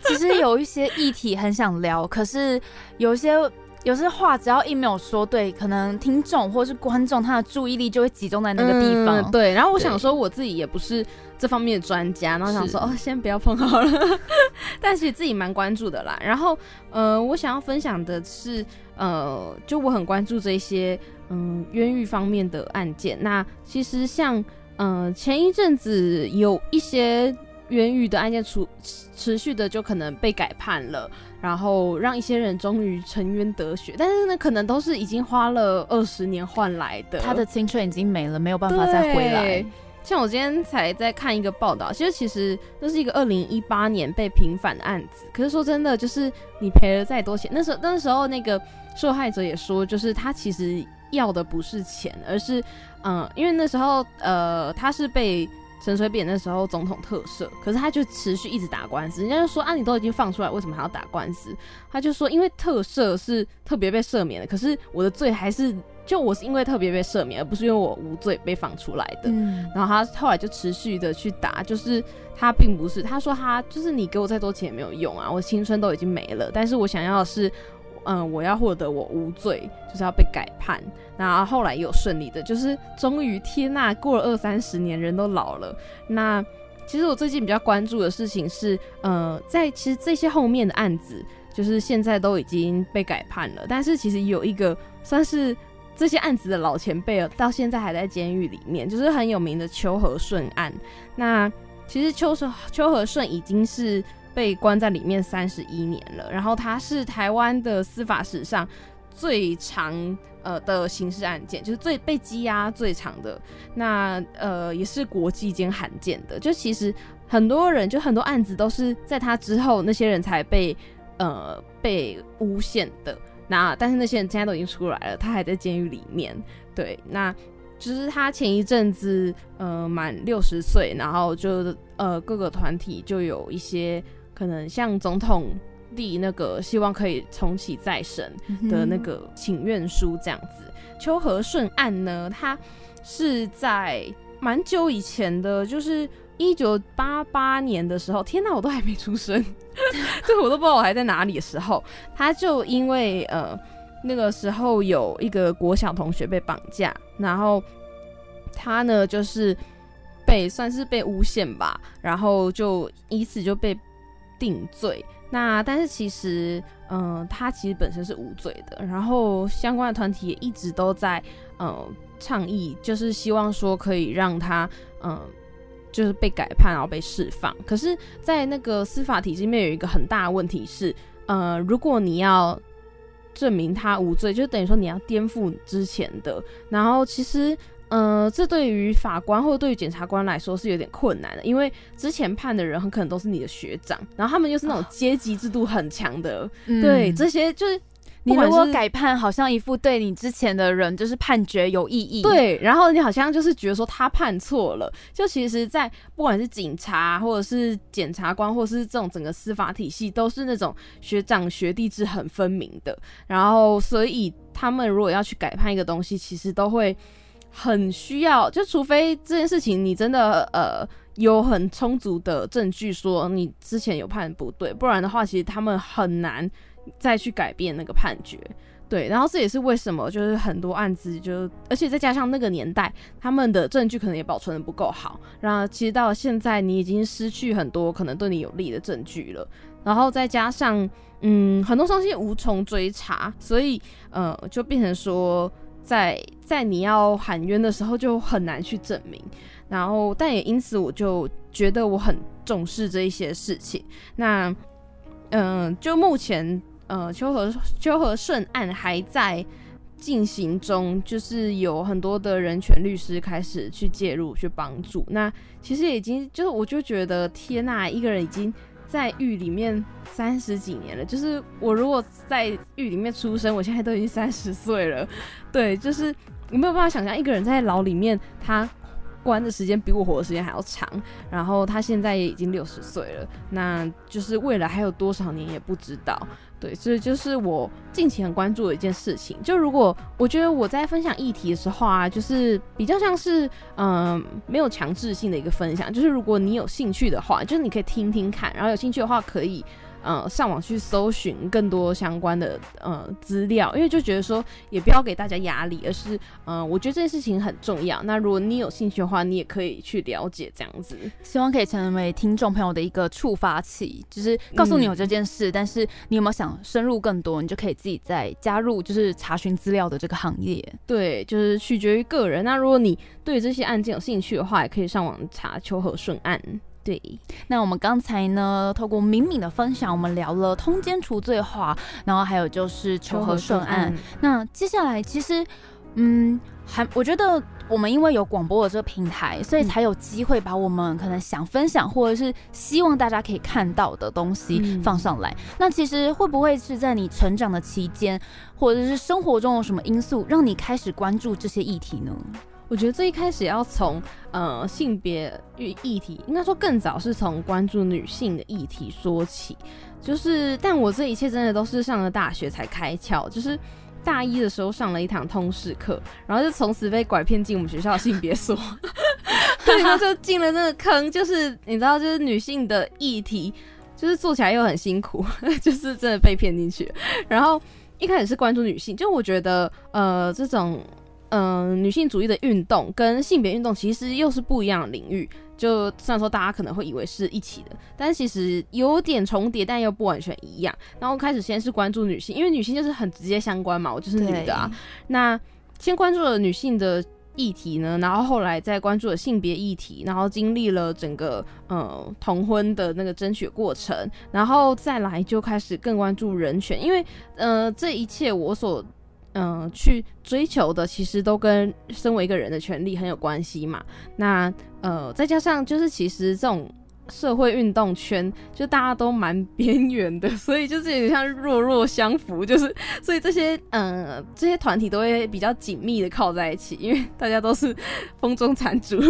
其实有一些议题很想聊，可是有些。有些话只要一没有说对，可能听众或是观众他的注意力就会集中在那个地方。对，然后我想说我自己也不是这方面的专家，然后想说哦，先不要碰好了。但是自己蛮关注的啦。然后呃，我想要分享的是呃，就我很关注这些嗯冤狱方面的案件。那其实像嗯前一阵子有一些冤狱的案件出持续的就可能被改判了。然后让一些人终于沉冤得雪，但是呢，可能都是已经花了二十年换来的，他的青春已经没了，没有办法再回来。像我今天才在看一个报道，其实其实那是一个二零一八年被平反的案子。可是说真的，就是你赔了再多钱，那时候那时候那个受害者也说，就是他其实要的不是钱，而是嗯，因为那时候呃，他是被。陈水扁那时候总统特赦，可是他就持续一直打官司。人家就说啊，你都已经放出来，为什么还要打官司？他就说，因为特赦是特别被赦免的，可是我的罪还是就我是因为特别被赦免，而不是因为我无罪被放出来的。然后他后来就持续的去打，就是他并不是他说他就是你给我再多钱也没有用啊，我青春都已经没了，但是我想要的是。嗯，我要获得我无罪，就是要被改判。那后来有顺利的，就是终于天呐，过了二三十年，人都老了。那其实我最近比较关注的事情是，呃，在其实这些后面的案子，就是现在都已经被改判了，但是其实有一个算是这些案子的老前辈，到现在还在监狱里面，就是很有名的秋和顺案。那其实秋和秋和顺已经是被关在里面三十一年了，然后他是台湾的司法史上最长。呃的刑事案件就是最被羁押最长的，那呃也是国际间罕见的。就其实很多人就很多案子都是在他之后那些人才被呃被诬陷的。那但是那些人现在都已经出来了，他还在监狱里面。对，那就是他前一阵子呃满六十岁，然后就呃各个团体就有一些可能像总统。递那个希望可以重启再审的那个请愿书，这样子。秋和顺案呢，它是在蛮久以前的，就是一九八八年的时候。天哪，我都还没出生，对我都不知道我还在哪里的时候，他就因为呃那个时候有一个国小同学被绑架，然后他呢就是被算是被诬陷吧，然后就以此就被定罪。那但是其实，嗯，他其实本身是无罪的。然后相关的团体也一直都在，呃，倡议，就是希望说可以让他，嗯，就是被改判然后被释放。可是，在那个司法体系里面有一个很大的问题是，呃，如果你要证明他无罪，就等于说你要颠覆之前的。然后其实。呃，这对于法官或者对于检察官来说是有点困难的，因为之前判的人很可能都是你的学长，然后他们又是那种阶级制度很强的，对这些就是你如果改判，好像一副对你之前的人就是判决有意义，对，然后你好像就是觉得说他判错了，就其实，在不管是警察或者是检察官，或者是这种整个司法体系，都是那种学长学弟制很分明的，然后所以他们如果要去改判一个东西，其实都会。很需要，就除非这件事情你真的呃有很充足的证据说你之前有判不对，不然的话，其实他们很难再去改变那个判决。对，然后这也是为什么就是很多案子就，而且再加上那个年代他们的证据可能也保存的不够好，然后其实到现在你已经失去很多可能对你有利的证据了，然后再加上嗯很多东西无从追查，所以呃就变成说。在在你要喊冤的时候就很难去证明，然后但也因此我就觉得我很重视这一些事情。那嗯，就目前呃秋和秋和顺案还在进行中，就是有很多的人权律师开始去介入去帮助。那其实已经就是我就觉得天呐，一个人已经。在狱里面三十几年了，就是我如果在狱里面出生，我现在都已经三十岁了，对，就是我没有办法想象一个人在牢里面，他关的时间比我活的时间还要长，然后他现在也已经六十岁了，那就是未来还有多少年也不知道。对，所以就是我近期很关注的一件事情。就如果我觉得我在分享议题的时候啊，就是比较像是嗯没有强制性的一个分享。就是如果你有兴趣的话，就是你可以听听看，然后有兴趣的话可以。呃，上网去搜寻更多相关的呃资料，因为就觉得说也不要给大家压力，而是呃，我觉得这件事情很重要。那如果你有兴趣的话，你也可以去了解这样子，希望可以成为听众朋友的一个触发器，就是告诉你有这件事，但是你有没有想深入更多，你就可以自己再加入，就是查询资料的这个行业。对，就是取决于个人。那如果你对这些案件有兴趣的话，也可以上网查秋和顺案。对，那我们刚才呢，透过敏敏的分享，我们聊了通奸除罪化，然后还有就是求和顺案。那接下来其实，嗯，还我觉得我们因为有广播的这个平台，所以才有机会把我们可能想分享或者是希望大家可以看到的东西放上来。那其实会不会是在你成长的期间，或者是生活中有什么因素让你开始关注这些议题呢？我觉得这一开始要从呃性别与议题，应该说更早是从关注女性的议题说起。就是，但我这一切真的都是上了大学才开窍。就是大一的时候上了一堂通识课，然后就从此被拐骗进我们学校性别所，对，然后就进了那个坑。就是你知道，就是女性的议题，就是做起来又很辛苦，就是真的被骗进去。然后。一开始是关注女性，就我觉得呃这种嗯、呃女性主义的运动跟性别运动其实又是不一样的领域。就虽然说大家可能会以为是一起的，但其实有点重叠，但又不完全一样。然后开始先是关注女性，因为女性就是很直接相关嘛，我就是女的啊。那先关注了女性的议题呢，然后后来再关注了性别议题，然后经历了整个呃同婚的那个争取过程，然后再来就开始更关注人权，因为呃这一切我所嗯、去追求的，其实都跟身为一个人的权利很有关系嘛。那呃再加上就是其实这种。社会运动圈就大家都蛮 边缘的，所以就是有点像弱弱相扶，就是所以这些呃这些团体都会比较紧密的靠在一起，因为大家都是风中残烛，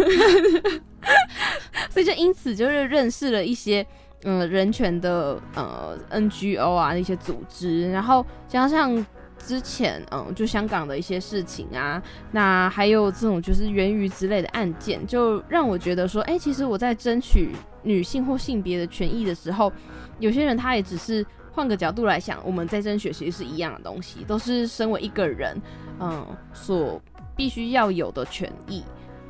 所以就因此就是认识了一些嗯、人权的呃 NGO 啊一些组织，然后加上。之前，嗯，就香港的一些事情啊，那还有这种就是源于之类的案件，就让我觉得说，哎、其实我在争取女性或性别的权益的时候，有些人他也只是换个角度来想，我们在争取其实是一样的东西，都是身为一个人，嗯，所必须要有的权益。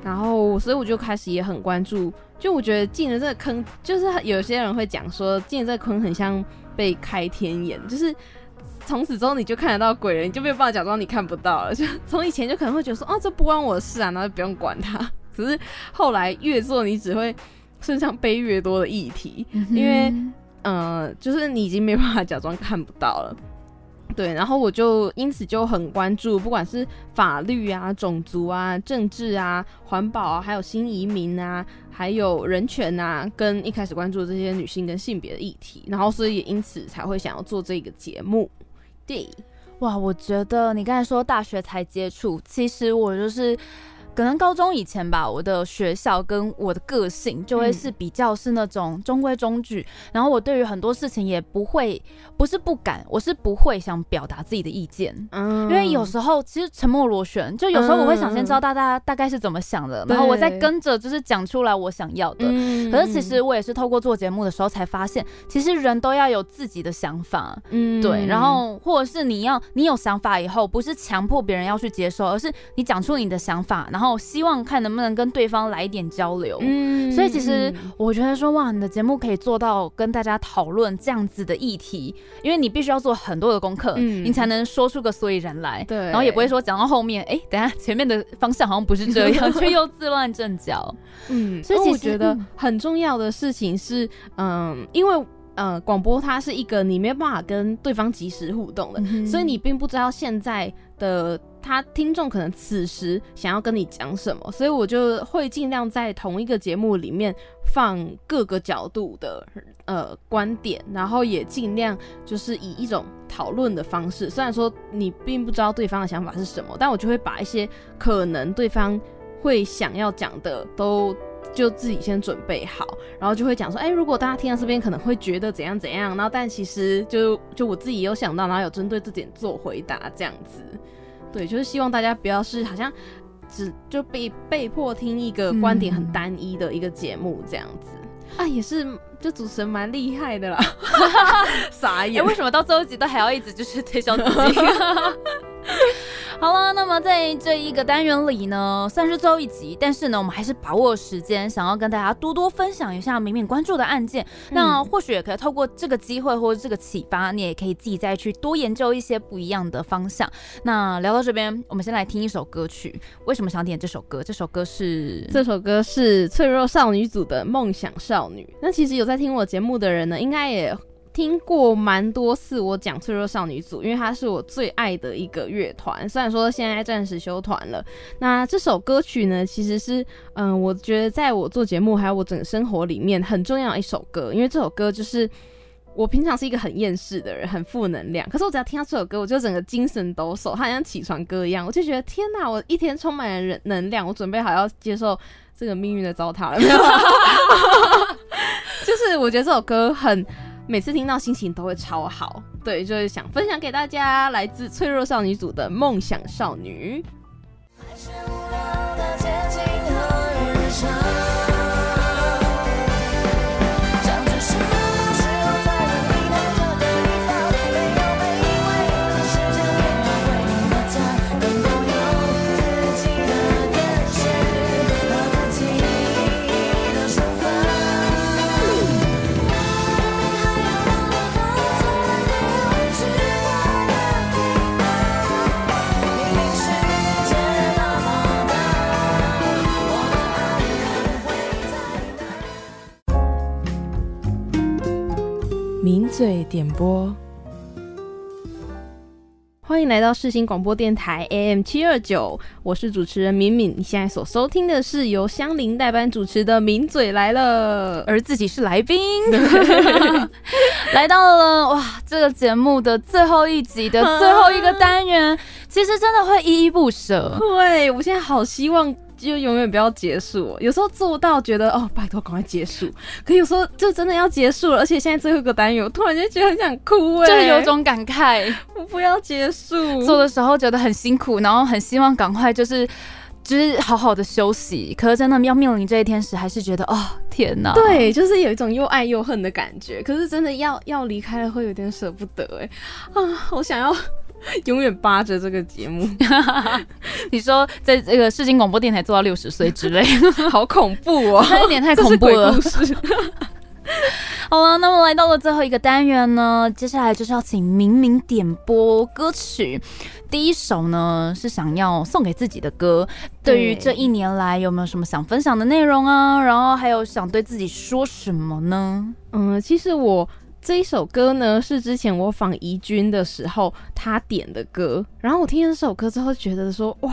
然后，所以我就开始也很关注，就我觉得进了这个坑，就是有些人会讲说，进了这个坑很像被开天眼，就是。从此之后你就看得到鬼了，你就没有办法假装你看不到了。就从以前就可能会觉得说，哦，这不关我的事啊，然后就不用管它。可是后来越做，你只会身上背越多的议题，因为呃，就是你已经没办法假装看不到了。对，然后我就因此就很关注，不管是法律啊、种族啊、政治啊、环保啊，还有新移民啊，还有人权啊，跟一开始关注这些女性跟性别的议题，然后所以也因此才会想要做这个节目。哇，我觉得你刚才说大学才接触，其实我就是。可能高中以前吧，我的学校跟我的个性就会是比较是那种中规中矩，然后我对于很多事情也不会，不是不敢，我是不会想表达自己的意见，嗯。因为有时候其实沉默螺旋，就有时候我会想先知道大家大概是怎么想的，然后我再跟着就是讲出来我想要的。嗯。可是其实我也是透过做节目的时候才发现，其实人都要有自己的想法，嗯。对，然后或者是你要你有想法以后，不是强迫别人要去接受，而是你讲出你的想法，然后希望看能不能跟对方来一点交流。嗯所以其实我觉得说哇，你的节目可以做到跟大家讨论这样子的议题，因为你必须要做很多的功课，嗯你才能说出个所以然来。对，然后也不会说讲到后面，哎，等下前面的方向好像不是这样，却又自乱阵脚。嗯，所以我觉得嗯很重要的事情是，嗯，因为呃，广播它是一个你没有办法跟对方及时互动的，嗯所以你并不知道现在的他听众可能此时想要跟你讲什么，所以我就会尽量在同一个节目里面放各个角度的呃观点，然后也尽量就是以一种讨论的方式，虽然说你并不知道对方的想法是什么，但我就会把一些可能对方会想要讲的都。就自己先准备好，然后就会讲说，哎、如果大家听到这边可能会觉得怎样怎样，然后但其实就就我自己有想到，然后有针对这点做回答这样子。对，就是希望大家不要是好像只就被被迫听一个观点很单一的一个节目这样子。啊，也是，就主持人蛮厉害的啦，傻哎、眼。为什么到最后一集都还要一直就是推销自己？好了，那么在这一个单元里呢，算是最后一集，但是呢，我们还是把握时间，想要跟大家多多分享一下敏敏关注的案件。那或许也可以透过这个机会或者这个启发，你也可以自己再去多研究一些不一样的方向。那聊到这边，我们先来听一首歌曲。为什么想点这首歌？这首歌是这首歌是脆弱少女组的《梦想少女》。那其实有在听我节目的人呢，应该也听过蛮多次我讲脆弱少女组，因为它是我最爱的一个乐团。虽然说现在暂时休团了，那这首歌曲呢，其实是嗯，我觉得在我做节目还有我整个生活里面很重要的一首歌，因为这首歌就是。我平常是一个很厌世的人，很负能量。可是我只要听到这首歌，我就整个精神抖擞，它好像起床歌一样。我就觉得天哪，我一天充满了人能量，我准备好要接受这个命运的糟蹋了。就是我觉得这首歌很，每次听到心情都会超好。对，就是想分享给大家，来自脆弱少女组的《梦想少女》。还是无聊的街景和日常。名嘴点播。欢迎来到世新广播电台 AM 七二九，我是主持人敏敏。你现在所收听的是由香菱代班主持的《名嘴来了》，而自己是来宾，来到了哇，这个节目的最后一集的最后一个单元，其实真的会依依不舍。对我现在好希望就永远不要结束。有时候做到觉得哦，拜托赶快结束，可有时候就真的要结束了，而且现在最后一个单元，我突然间觉得很想哭哎，就是有种感慨，我不要结束。做的时候觉得很辛苦，然后很希望赶快就是。就是好好的休息，可是真的要面临这一天时，还是觉得哦天哪！对，就是有一种又爱又恨的感觉。可是真的要要离开了，会有点舍不得哎啊！我想要 永远扒着这个节目。你说在这个世新广播电台做到六十岁之类，好恐怖哦！那一点太恐怖了。好了，那么来到了最后一个单元呢，接下来就是要请明明点播歌曲。第一首呢是想要送给自己的歌，对于这一年来有没有什么想分享的内容啊？然后还有想对自己说什么呢？嗯，其实我这一首歌呢是之前我访怡君的时候他点的歌，然后我听了这首歌之后觉得说哇，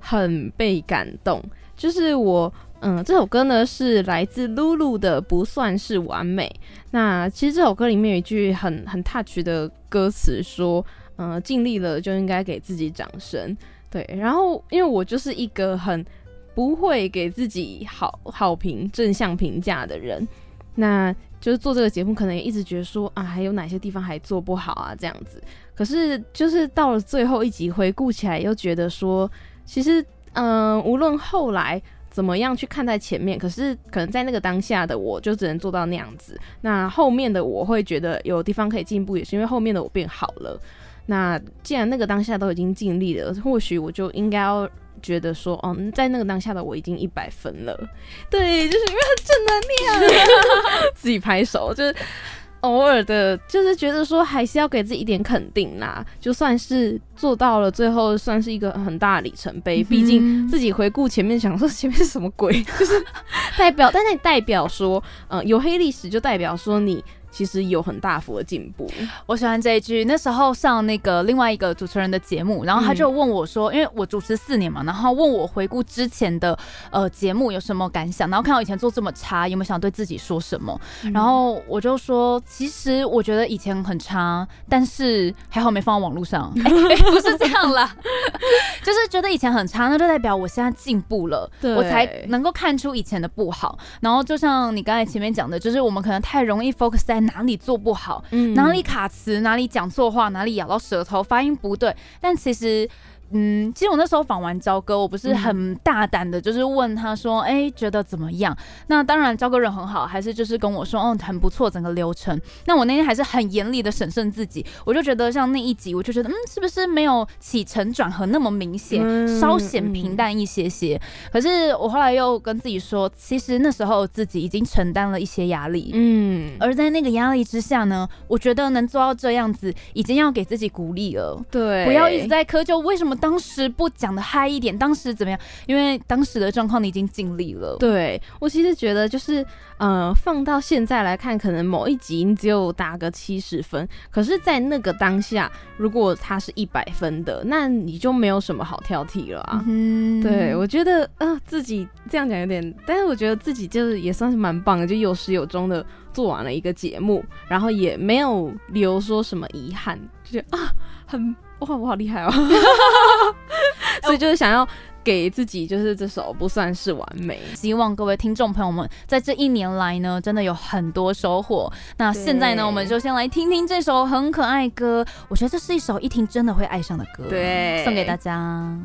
很被感动。就是我，嗯，这首歌呢是来自露露的《不算是完美》。那其实这首歌里面有一句很很 touch 的歌词，说，嗯，尽力了就应该给自己掌声。对，然后因为我就是一个很不会给自己好好评、正向评价的人，那就是做这个节目可能也一直觉得说啊，还有哪些地方还做不好啊这样子。可是就是到了最后一集回顾起来，又觉得说，其实。嗯，无论后来怎么样去看待前面，可是可能在那个当下的我就只能做到那样子。那后面的我会觉得有地方可以进步，也是因为后面的我变好了。那既然那个当下都已经尽力了，或许我就应该要觉得说，哦，在那个当下的我已经一百分了。对，就是因为很正能量，自己拍手就是。偶尔的，就是觉得说还是要给自己一点肯定啦，就算是做到了，最后算是一个很大的里程碑。毕竟自己回顾前面，想说前面是什么鬼，就是 代表，但是代表说，呃，有黑历史就代表说你。其实有很大幅的进步，我喜欢这一句。那时候上那个另外一个主持人的节目，然后他就问我说：“因为我主持四年嘛，然后问我回顾之前的呃节目有什么感想，然后看到以前做这么差，有没有想对自己说什么？”然后我就说：“其实我觉得以前很差，但是还好没放到网络上，不是这样啦，就是觉得以前很差，那就代表我现在进步了，我才能够看出以前的不好。然后就像你刚才前面讲的，就是我们可能太容易 focus 在哪里做不好，哪里卡词，哪里讲错话，哪里咬到舌头，发音不对，但其实。嗯，其实我那时候访完焦哥，我不是很大胆的，就是问他说，哎，觉得怎么样？那当然，焦哥人很好，还是就是跟我说，哦，很不错，整个流程。那我那天还是很严厉的审慎自己，我就觉得像那一集，我就觉得，嗯，是不是没有起承转合那么明显，稍显平淡一些些？可是我后来又跟自己说，其实那时候自己已经承担了一些压力，嗯，而在那个压力之下呢，我觉得能做到这样子，已经要给自己鼓励了，对，不要一直在苛求为什么。当时不讲的嗨一点，当时怎么样？因为当时的状况你已经尽力了。对我其实觉得就是，呃，放到现在来看，可能某一集你只有打个七十分，可是，在那个当下，如果它是一百分的，那你就没有什么好挑剔了啊。嗯，对我觉得啊，自己这样讲有点，但是我觉得自己就是也算是蛮棒的，就有始有终的做完了一个节目，然后也没有留说什么遗憾，就觉得啊，很。哇，我好厉害哦！所以就是想要给自己，就是这首不算是完美。希望各位听众朋友们在这一年来呢，真的有很多收获。那现在呢，我们就先来听听这首很可爱歌。我觉得这是一首一听真的会爱上的歌。对，送给大家。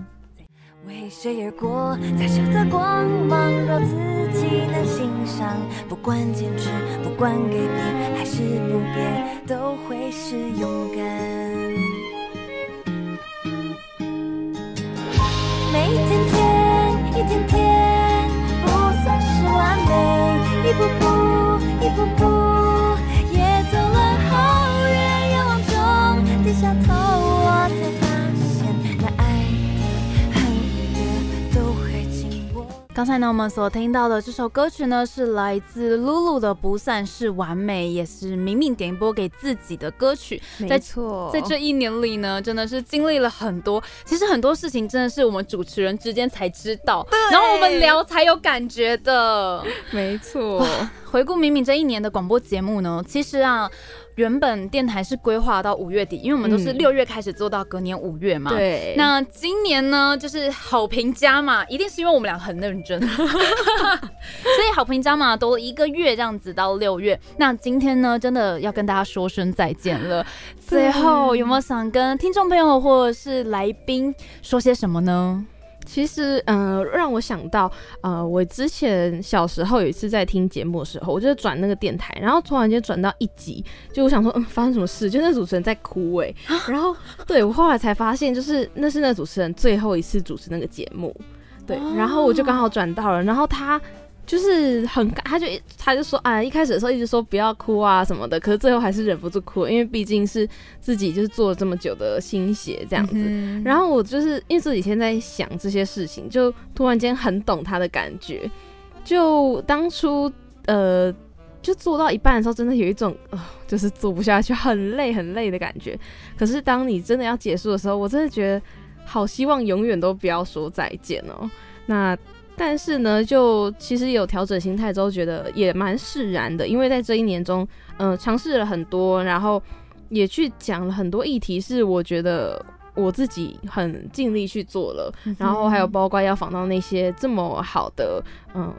为谁而过？彩色的光芒，若自己能欣赏，不管坚持，不管改变，还是不变，都会是勇敢。一天天，一天天，不算是完美。一步步，一步步，也走了好远。仰望中，低下头，刚刚才呢，我们所听到的这首歌曲呢，是来自露露的《不算是完美》，也是明明点播给自己的歌曲。没错，在这一年里呢，真的是经历了很多。其实很多事情真的是我们主持人之间才知道，然后我们聊才有感觉的。没错。回顾明明这一年的广播节目呢，其实啊。原本电台是规划到五月底，因为我们都是六月开始做到隔年五月嘛。对。那今年呢，就是好评加嘛，一定是因为我们俩很认真，所以好评加嘛，都一个月这样子到六月。那今天呢，真的要跟大家说声再见了。最后有没有想跟听众朋友或者是来宾说些什么呢？其实，嗯，让我想到，呃，我之前小时候有一次在听节目的时候，我就转那个电台，然后突然间转到一集，就我想说，嗯，发生什么事？就那主持人在哭哎，然后对我后来才发现，就是那是那主持人最后一次主持那个节目，对，然后我就刚好转到了，然后他。就是很，他就他就说啊，一开始的时候一直说不要哭啊什么的，可是最后还是忍不住哭，因为毕竟是自己就是做了这么久的心血这样子。然后我就是因为这几天在想这些事情，就突然间很懂他的感觉。就当初呃，就做到一半的时候，真的有一种啊，就是做不下去，很累很累的感觉。可是当你真的要结束的时候，我真的觉得好希望永远都不要说再见哦。那。但是呢，就其实有调整心态之后，觉得也蛮释然的，因为在这一年中，嗯，尝试了很多，然后也去讲了很多议题，是我觉得我自己很尽力去做了，然后还有包括要访到那些这么好的嗯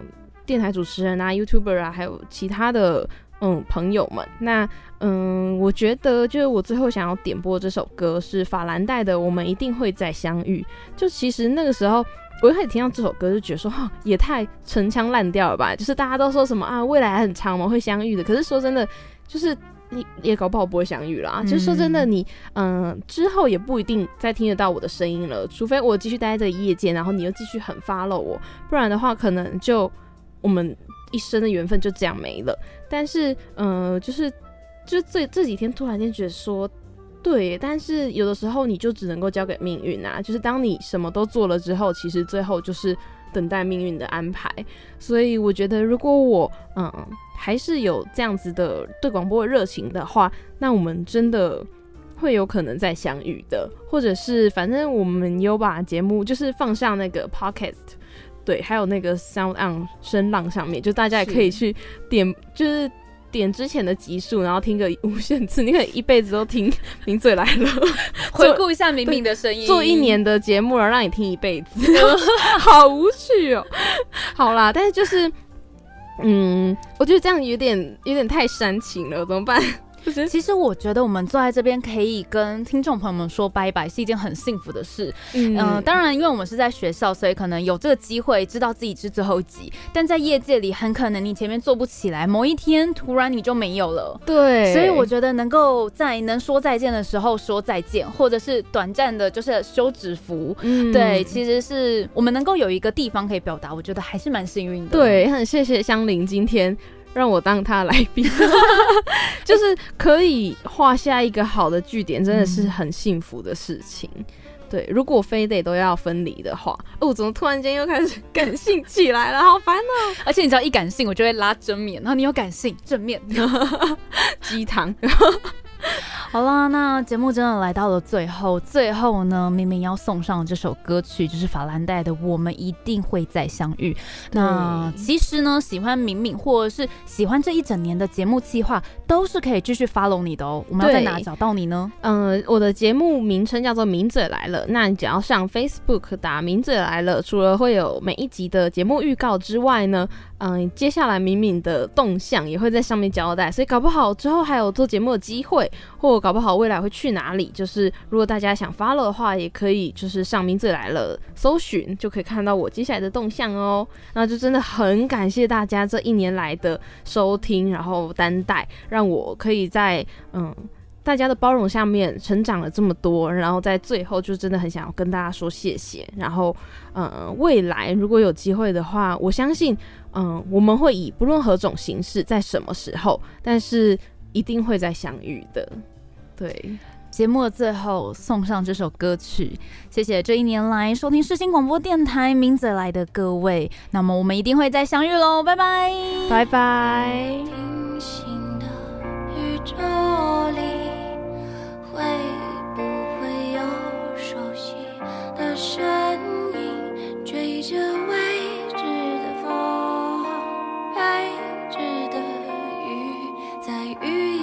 电台主持人啊、YouTuber 啊，还有其他的嗯朋友们，那嗯，我觉得就是我最后想要点播这首歌是法兰黛的《我们一定会再相遇》，就其实那个时候。我一开始听到这首歌就觉得说，哈，也太陈腔滥调了吧！就是大家都说什么啊，未来还很长，我们会相遇的。可是说真的，就是你也搞不好不会相遇啦。就是说真的，你嗯之后也不一定再听得到我的声音了，除非我继续待在这个业界，然后你又继续很 follow 我，不然的话，可能就我们一生的缘分就这样没了。但是嗯，就是就这这几天突然间觉得说。对，但是有的时候你就只能够交给命运啊。就是当你什么都做了之后，其实最后就是等待命运的安排。所以我觉得，如果我嗯还是有这样子的对广播的热情的话，那我们真的会有可能再相遇的。或者是反正我们有把节目就是放上那个 podcast，对，还有那个 Sound On 声浪上面，就大家也可以去点，就是。点之前的集数，然后听个无限次，你可以一辈子都听《名嘴来了》，回顾一下明明的声音，做一年的节目，然后让你听一辈子，好无趣哦。好啦，但是就是，嗯，我觉得这样有点有点太煽情了，怎么办？其实我觉得我们坐在这边可以跟听众朋友们说拜拜，是一件很幸福的事。嗯，当然，因为我们是在学校，所以可能有这个机会知道自己是最后一集。但在业界里，很可能你前面做不起来，某一天突然你就没有了。对，所以我觉得能够在能说再见的时候说再见，或者是短暂的，就是休止符。嗯，对，其实是我们能够有一个地方可以表达，我觉得还是蛮幸运的。对，很谢谢香菱今天。让我当他来宾，就是可以画下一个好的句点，真的是很幸福的事情。对，如果非得都要分离的话，哦，怎么突然间又开始感性起来了？好烦哦！而且你知道，一感性我就会拉正面，然后你有感性正面 鸡汤。好啦，那节目真的来到了最后，最后呢，明明要送上这首歌曲，就是法兰黛的《我们一定会再相遇》。那其实呢，喜欢明明或者是喜欢这一整年的节目计划，都是可以继续 follow 你的哦。我们要在哪找到你呢？嗯，我的节目名称叫做《名嘴来了》，那你只要上 Facebook 打“名嘴来了”，除了会有每一集的节目预告之外呢。嗯，接下来敏敏的动向也会在上面交代，所以搞不好之后还有做节目的机会，或搞不好未来会去哪里。就是如果大家想 follow 的话，也可以就是上名字来了搜寻，就可以看到我接下来的动向哦。那就真的很感谢大家这一年来的收听，然后担待，让我可以在嗯。大家的包容下面成长了这么多，然后在最后就真的很想要跟大家说谢谢。然后嗯，未来如果有机会的话，我相信嗯，我们会以不论何种形式，在什么时候，但是一定会再相遇的。对，节目的最后送上这首歌曲，谢谢这一年来收听世新广播电台名字来的各位。那么我们一定会再相遇喽，拜拜拜拜。会不会有熟悉的声音，追着未知的风，未知的雨，在雨。